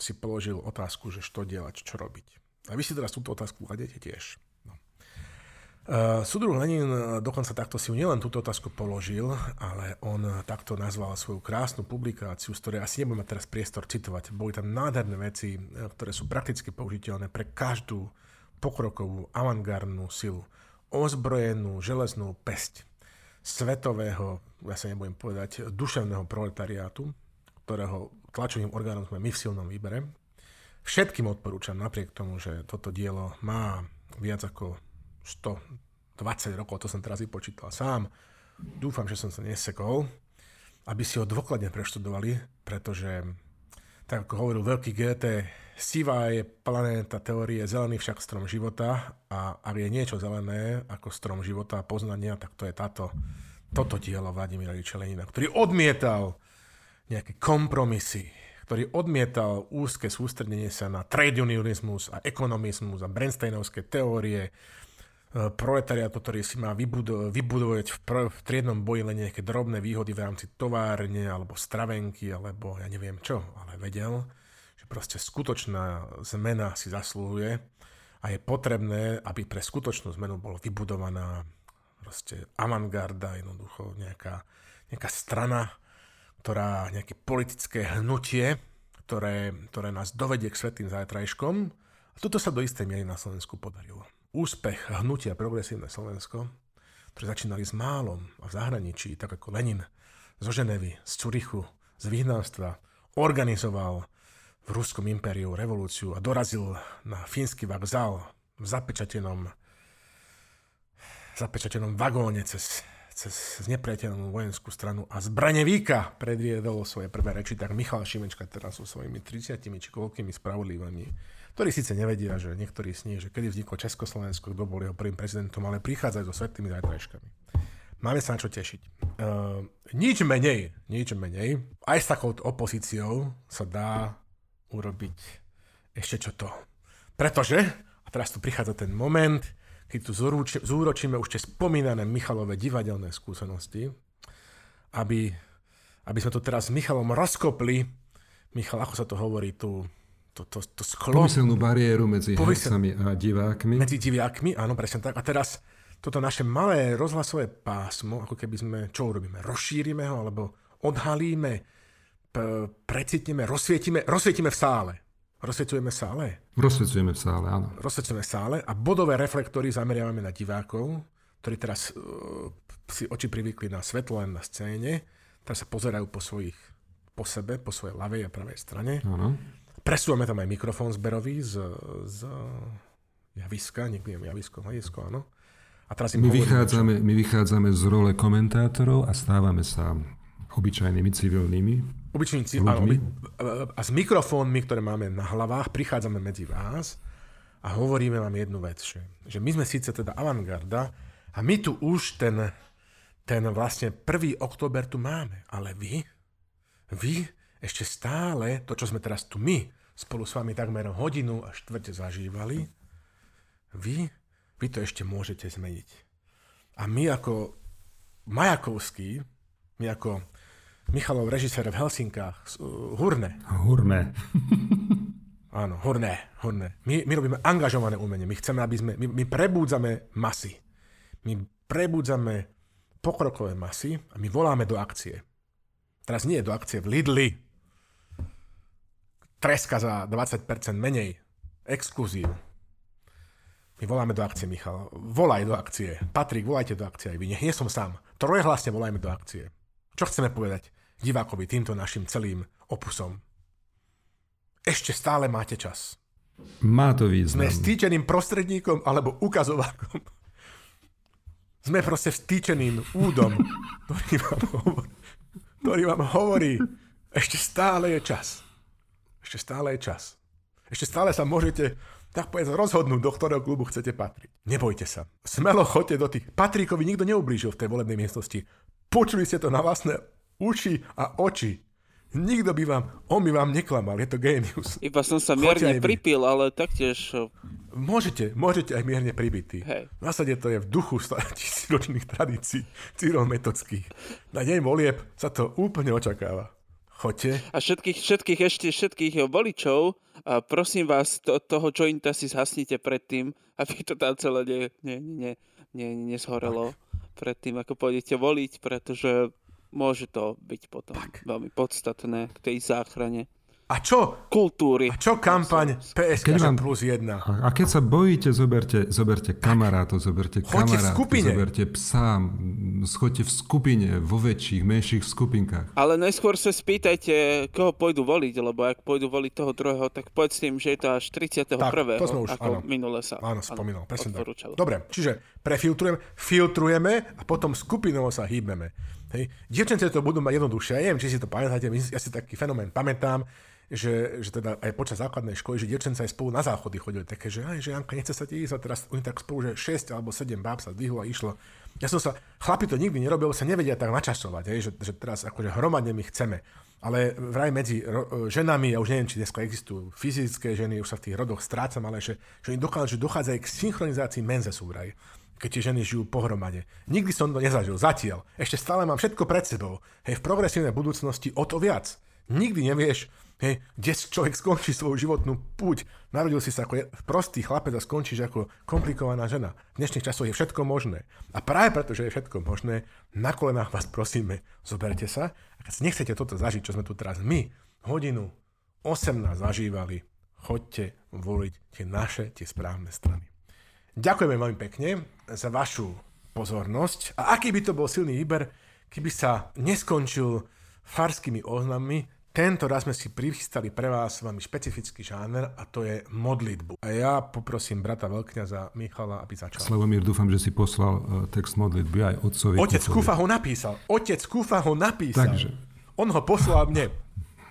si položil otázku, že čo delať, čo robiť. A vy si teraz túto otázku kladete tiež. No. Uh, Lenin dokonca takto si nielen túto otázku položil, ale on takto nazval svoju krásnu publikáciu, z ktorej asi nebudeme teraz priestor citovať. Boli tam nádherné veci, ktoré sú prakticky použiteľné pre každú pokrokovú avantgardnú silu, ozbrojenú železnú pesť svetového, ja sa nebudem povedať, duševného proletariátu, ktorého tlačovým orgánom sme my v silnom výbere. Všetkým odporúčam, napriek tomu, že toto dielo má viac ako 120 rokov, to som teraz vypočítal sám, dúfam, že som sa nesekol, aby si ho dôkladne preštudovali, pretože tak ako hovoril veľký GT, sivá je planéta teórie, zelený však strom života a ak je niečo zelené ako strom života a poznania, tak to je táto, toto dielo Vladimíra Lenina, ktorý odmietal nejaké kompromisy, ktorý odmietal úzke sústredenie sa na trade unionizmus a ekonomizmus a Bernsteinovské teórie, E, proletariátu, ktorý si má vybudo- vybudovať v, pr- v triednom boji len nejaké drobné výhody v rámci továrne alebo stravenky alebo ja neviem čo, ale vedel, proste skutočná zmena si zaslúhuje a je potrebné, aby pre skutočnú zmenu bola vybudovaná proste avantgarda, jednoducho nejaká, nejaká strana, ktorá, nejaké politické hnutie, ktoré, ktoré nás dovedie k svetým zajtrajškom. A toto sa do istej miery na Slovensku podarilo úspech hnutia Progresívne Slovensko, ktoré začínali s málom a v zahraničí, tak ako Lenin zo Ženevy, z Curichu, z vyhnanstva, organizoval v Ruskom impériu revolúciu a dorazil na fínsky vokzál v zapečatenom, zapečatenom vagóne cez, cez nepriateľnú vojenskú stranu a zbrane Víka predviedol svoje prvé reči, tak Michal Šimečka teraz so svojimi 30 či koľkými spravodlivými ktorí síce nevedia, že niektorí sní, že kedy vzniklo Československo, kto bol jeho prvým prezidentom, ale prichádzajú so svetými zajtrajškami. Máme sa na čo tešiť. Uh, nič menej, nič menej, aj s takouto opozíciou sa dá urobiť ešte čo to. Pretože, a teraz tu prichádza ten moment, keď tu zúročíme už tie spomínané Michalové divadelné skúsenosti, aby, aby sme to teraz s Michalom rozkopli. Michal, ako sa to hovorí tu, to, to, to sklo... Pomyselnú bariéru medzi Pomysel... hercami a divákmi. Medzi divákmi, áno, presne tak. A teraz toto naše malé rozhlasové pásmo, ako keby sme, čo urobíme? Rozšírime ho, alebo odhalíme, precitneme, rozsvietime, rozsvietime v sále. Rozsvietujeme v sále? Rozsvietujeme v sále, áno. Rozsvietujeme v sále a bodové reflektory zameriavame na divákov, ktorí teraz uh, si oči privykli na svetlo len na scéne, teraz sa pozerajú po svojich, po sebe, po svojej ľavej a pravej strane. Áno Presúvame tam aj mikrofón zberový z, z javiska, niekde je javisko, hľadisko, áno. A teraz my, vychádzame, my vychádzame z role komentátorov a stávame sa obyčajnými civilnými Obyčajní civilní. A s mikrofónmi, ktoré máme na hlavách, prichádzame medzi vás a hovoríme vám jednu vec, že, že my sme síce teda avantgarda a my tu už ten, ten vlastne 1. október tu máme, ale vy, vy ešte stále to, čo sme teraz tu my spolu s vami takmer hodinu a štvrte zažívali, vy, vy to ešte môžete zmeniť. A my ako Majakovský, my ako Michalov režisér v Helsinkách, Hurne. Hurme. Áno, Hurne, Hurne. My, my robíme angažované umenie. My chceme, aby sme, my, my prebúdzame masy. My prebúdzame pokrokové masy a my voláme do akcie. Teraz nie do akcie v Lidli, treska za 20% menej. Exkluzív. My voláme do akcie, Michal. Volaj do akcie. Patrik, volajte do akcie aj vy. Nech nie som sám. Trojhlasne volajme do akcie. Čo chceme povedať divákovi týmto našim celým opusom? Ešte stále máte čas. Má to význam. Sme stýčeným prostredníkom alebo ukazovákom. Sme proste vstýčeným údom, ktorý vám hovorí, ktorý vám hovorí ešte stále je čas. Ešte stále je čas. Ešte stále sa môžete, tak povedz, rozhodnúť, do ktorého klubu chcete patriť. Nebojte sa. Smelo chodte do tých. Patríkovi nikto neublížil v tej volebnej miestnosti. Počuli ste to na vlastné uši a oči. Nikto by vám, on by vám neklamal, je to genius. Iba som sa mierne pripil, ale taktiež... Môžete, môžete aj mierne pribitý. Hej. V zásade to je v duchu tisíročných tradícií Cyril Metodských. Na deň volieb sa to úplne očakáva. Choďte. A všetkých, všetkých ešte, všetkých voličov, a prosím vás, to, toho jointa si zhasnite predtým, aby to tam celé ne, ne, ne, ne, neshorelo predtým, ako pôjdete voliť, pretože môže to byť potom tak. veľmi podstatné k tej záchrane. A čo? Kultúry. A čo kampaň PSK vám, plus 1? A, keď sa bojíte, zoberte, zoberte kamarátov, zoberte kamarátov, zoberte psa, schoďte v skupine, vo väčších, menších skupinkách. Ale najskôr sa spýtajte, koho pôjdu voliť, lebo ak pôjdu voliť toho druhého, tak povedzte im, že je to až 31. Tak, to sme už, ako áno. minule sa Áno, spomínal, presne tak. Dobre, čiže prefiltrujeme, filtrujeme a potom skupinovo sa hýbeme. Hej. Dievčence to budú mať jednoduchšie. Ja neviem, či si to pamätáte, ja si taký fenomén pamätám že, že teda aj počas základnej školy, že dievčenca aj spolu na záchody chodili také, že, aj, že Janka, nechce sa ti ísť a teraz oni tak spolu, že 6 alebo 7 báb sa zdvihlo a išlo. Ja som sa, chlapi to nikdy nerobil, sa nevedia tak načasovať, hej, že, že teraz akože hromadne my chceme. Ale vraj medzi ro, ženami, ja už neviem, či dneska existujú fyzické ženy, už sa v tých rodoch strácam, ale že, že dochádza, že dochádza aj k synchronizácii menzesu vraj keď tie ženy žijú pohromade. Nikdy som to nezažil, zatiaľ. Ešte stále mám všetko pred sebou. Hej, v progresívnej budúcnosti o to viac. Nikdy nevieš, hej, kde človek skončí svoju životnú púť. Narodil si sa ako prostý chlapec a skončíš ako komplikovaná žena. V dnešných časoch je všetko možné. A práve preto, že je všetko možné, na kolenách vás prosíme, zoberte sa. A keď nechcete toto zažiť, čo sme tu teraz my, hodinu 18 zažívali, choďte voliť tie naše, tie správne strany. Ďakujeme veľmi pekne za vašu pozornosť. A aký by to bol silný výber, keby sa neskončil farskými oznami, tento raz sme si prichystali pre vás veľmi špecifický žáner a to je modlitbu. A ja poprosím brata veľkňaza Michala, aby začal. Slavomír, dúfam, že si poslal e, text modlitby aj otcovi. Otec. Kufa ho napísal. Otec Kufa ho napísal. Takže. On ho poslal mne.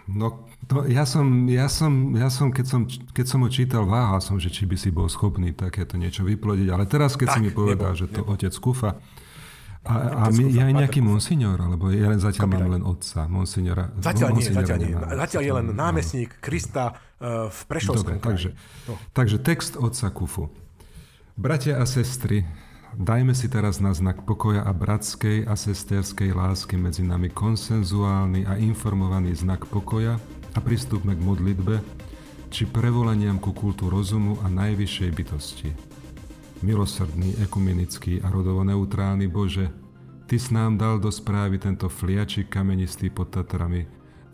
No, to ja som, ja som, ja som, keď som, keď som ho čítal, váhal som, že či by si bol schopný takéto niečo vyplodiť, ale teraz, keď tak, si mi povedal, nebol, že to nebol. otec Kufa, a, a my, je aj nejaký monsignor, alebo je len zatiaľ mám len otca, monsignora. Zatiaľ nie, zatiaľ nie. Zatiaľ je len námestník Krista uh, v Prešovskom Dobre, takže, no. takže text otca Kufu. Bratia a sestry, dajme si teraz na znak pokoja a bratskej a sesterskej lásky medzi nami konsenzuálny a informovaný znak pokoja a pristúpme k modlitbe, či prevolaniam ku kultu rozumu a najvyššej bytosti. Milosrdný, ekumenický a rodovo neutrálny Bože, Ty s nám dal do správy tento fliačik kamenistý pod Tatrami,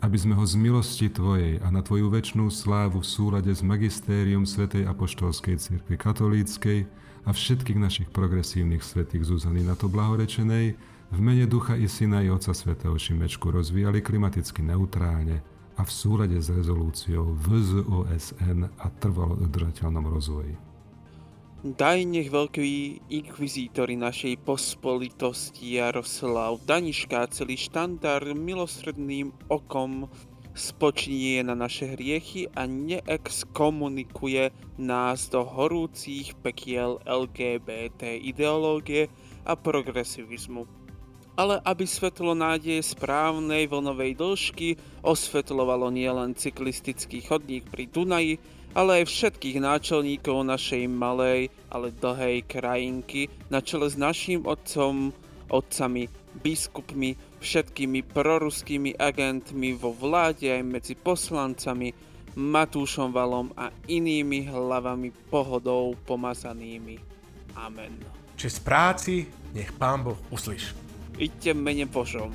aby sme ho z milosti Tvojej a na Tvoju väčšnú slávu v súlade s magistérium Svetej Apoštolskej cirkvi katolíckej a všetkých našich progresívnych svetých Zuzany na to blahorečenej, v mene Ducha i Syna i Otca Svetého Šimečku rozvíjali klimaticky neutrálne a v súlade s rezolúciou VZOSN a trvalo udržateľnom rozvoji. Daj nech veľký inkvizítori našej pospolitosti Jaroslav Daniška celý štandard milosredným okom spočinie na naše hriechy a neexkomunikuje nás do horúcich pekiel LGBT ideológie a progresivizmu. Ale aby svetlo nádeje správnej vlnovej dĺžky osvetľovalo nielen cyklistický chodník pri Dunaji, ale aj všetkých náčelníkov našej malej, ale dlhej krajinky na čele s našim otcom, otcami, biskupmi, všetkými proruskými agentmi vo vláde aj medzi poslancami, Matúšom Valom a inými hlavami pohodou pomazanými. Amen. Z práci nech Pán Boh uslyš. idźcie, my nie poszło.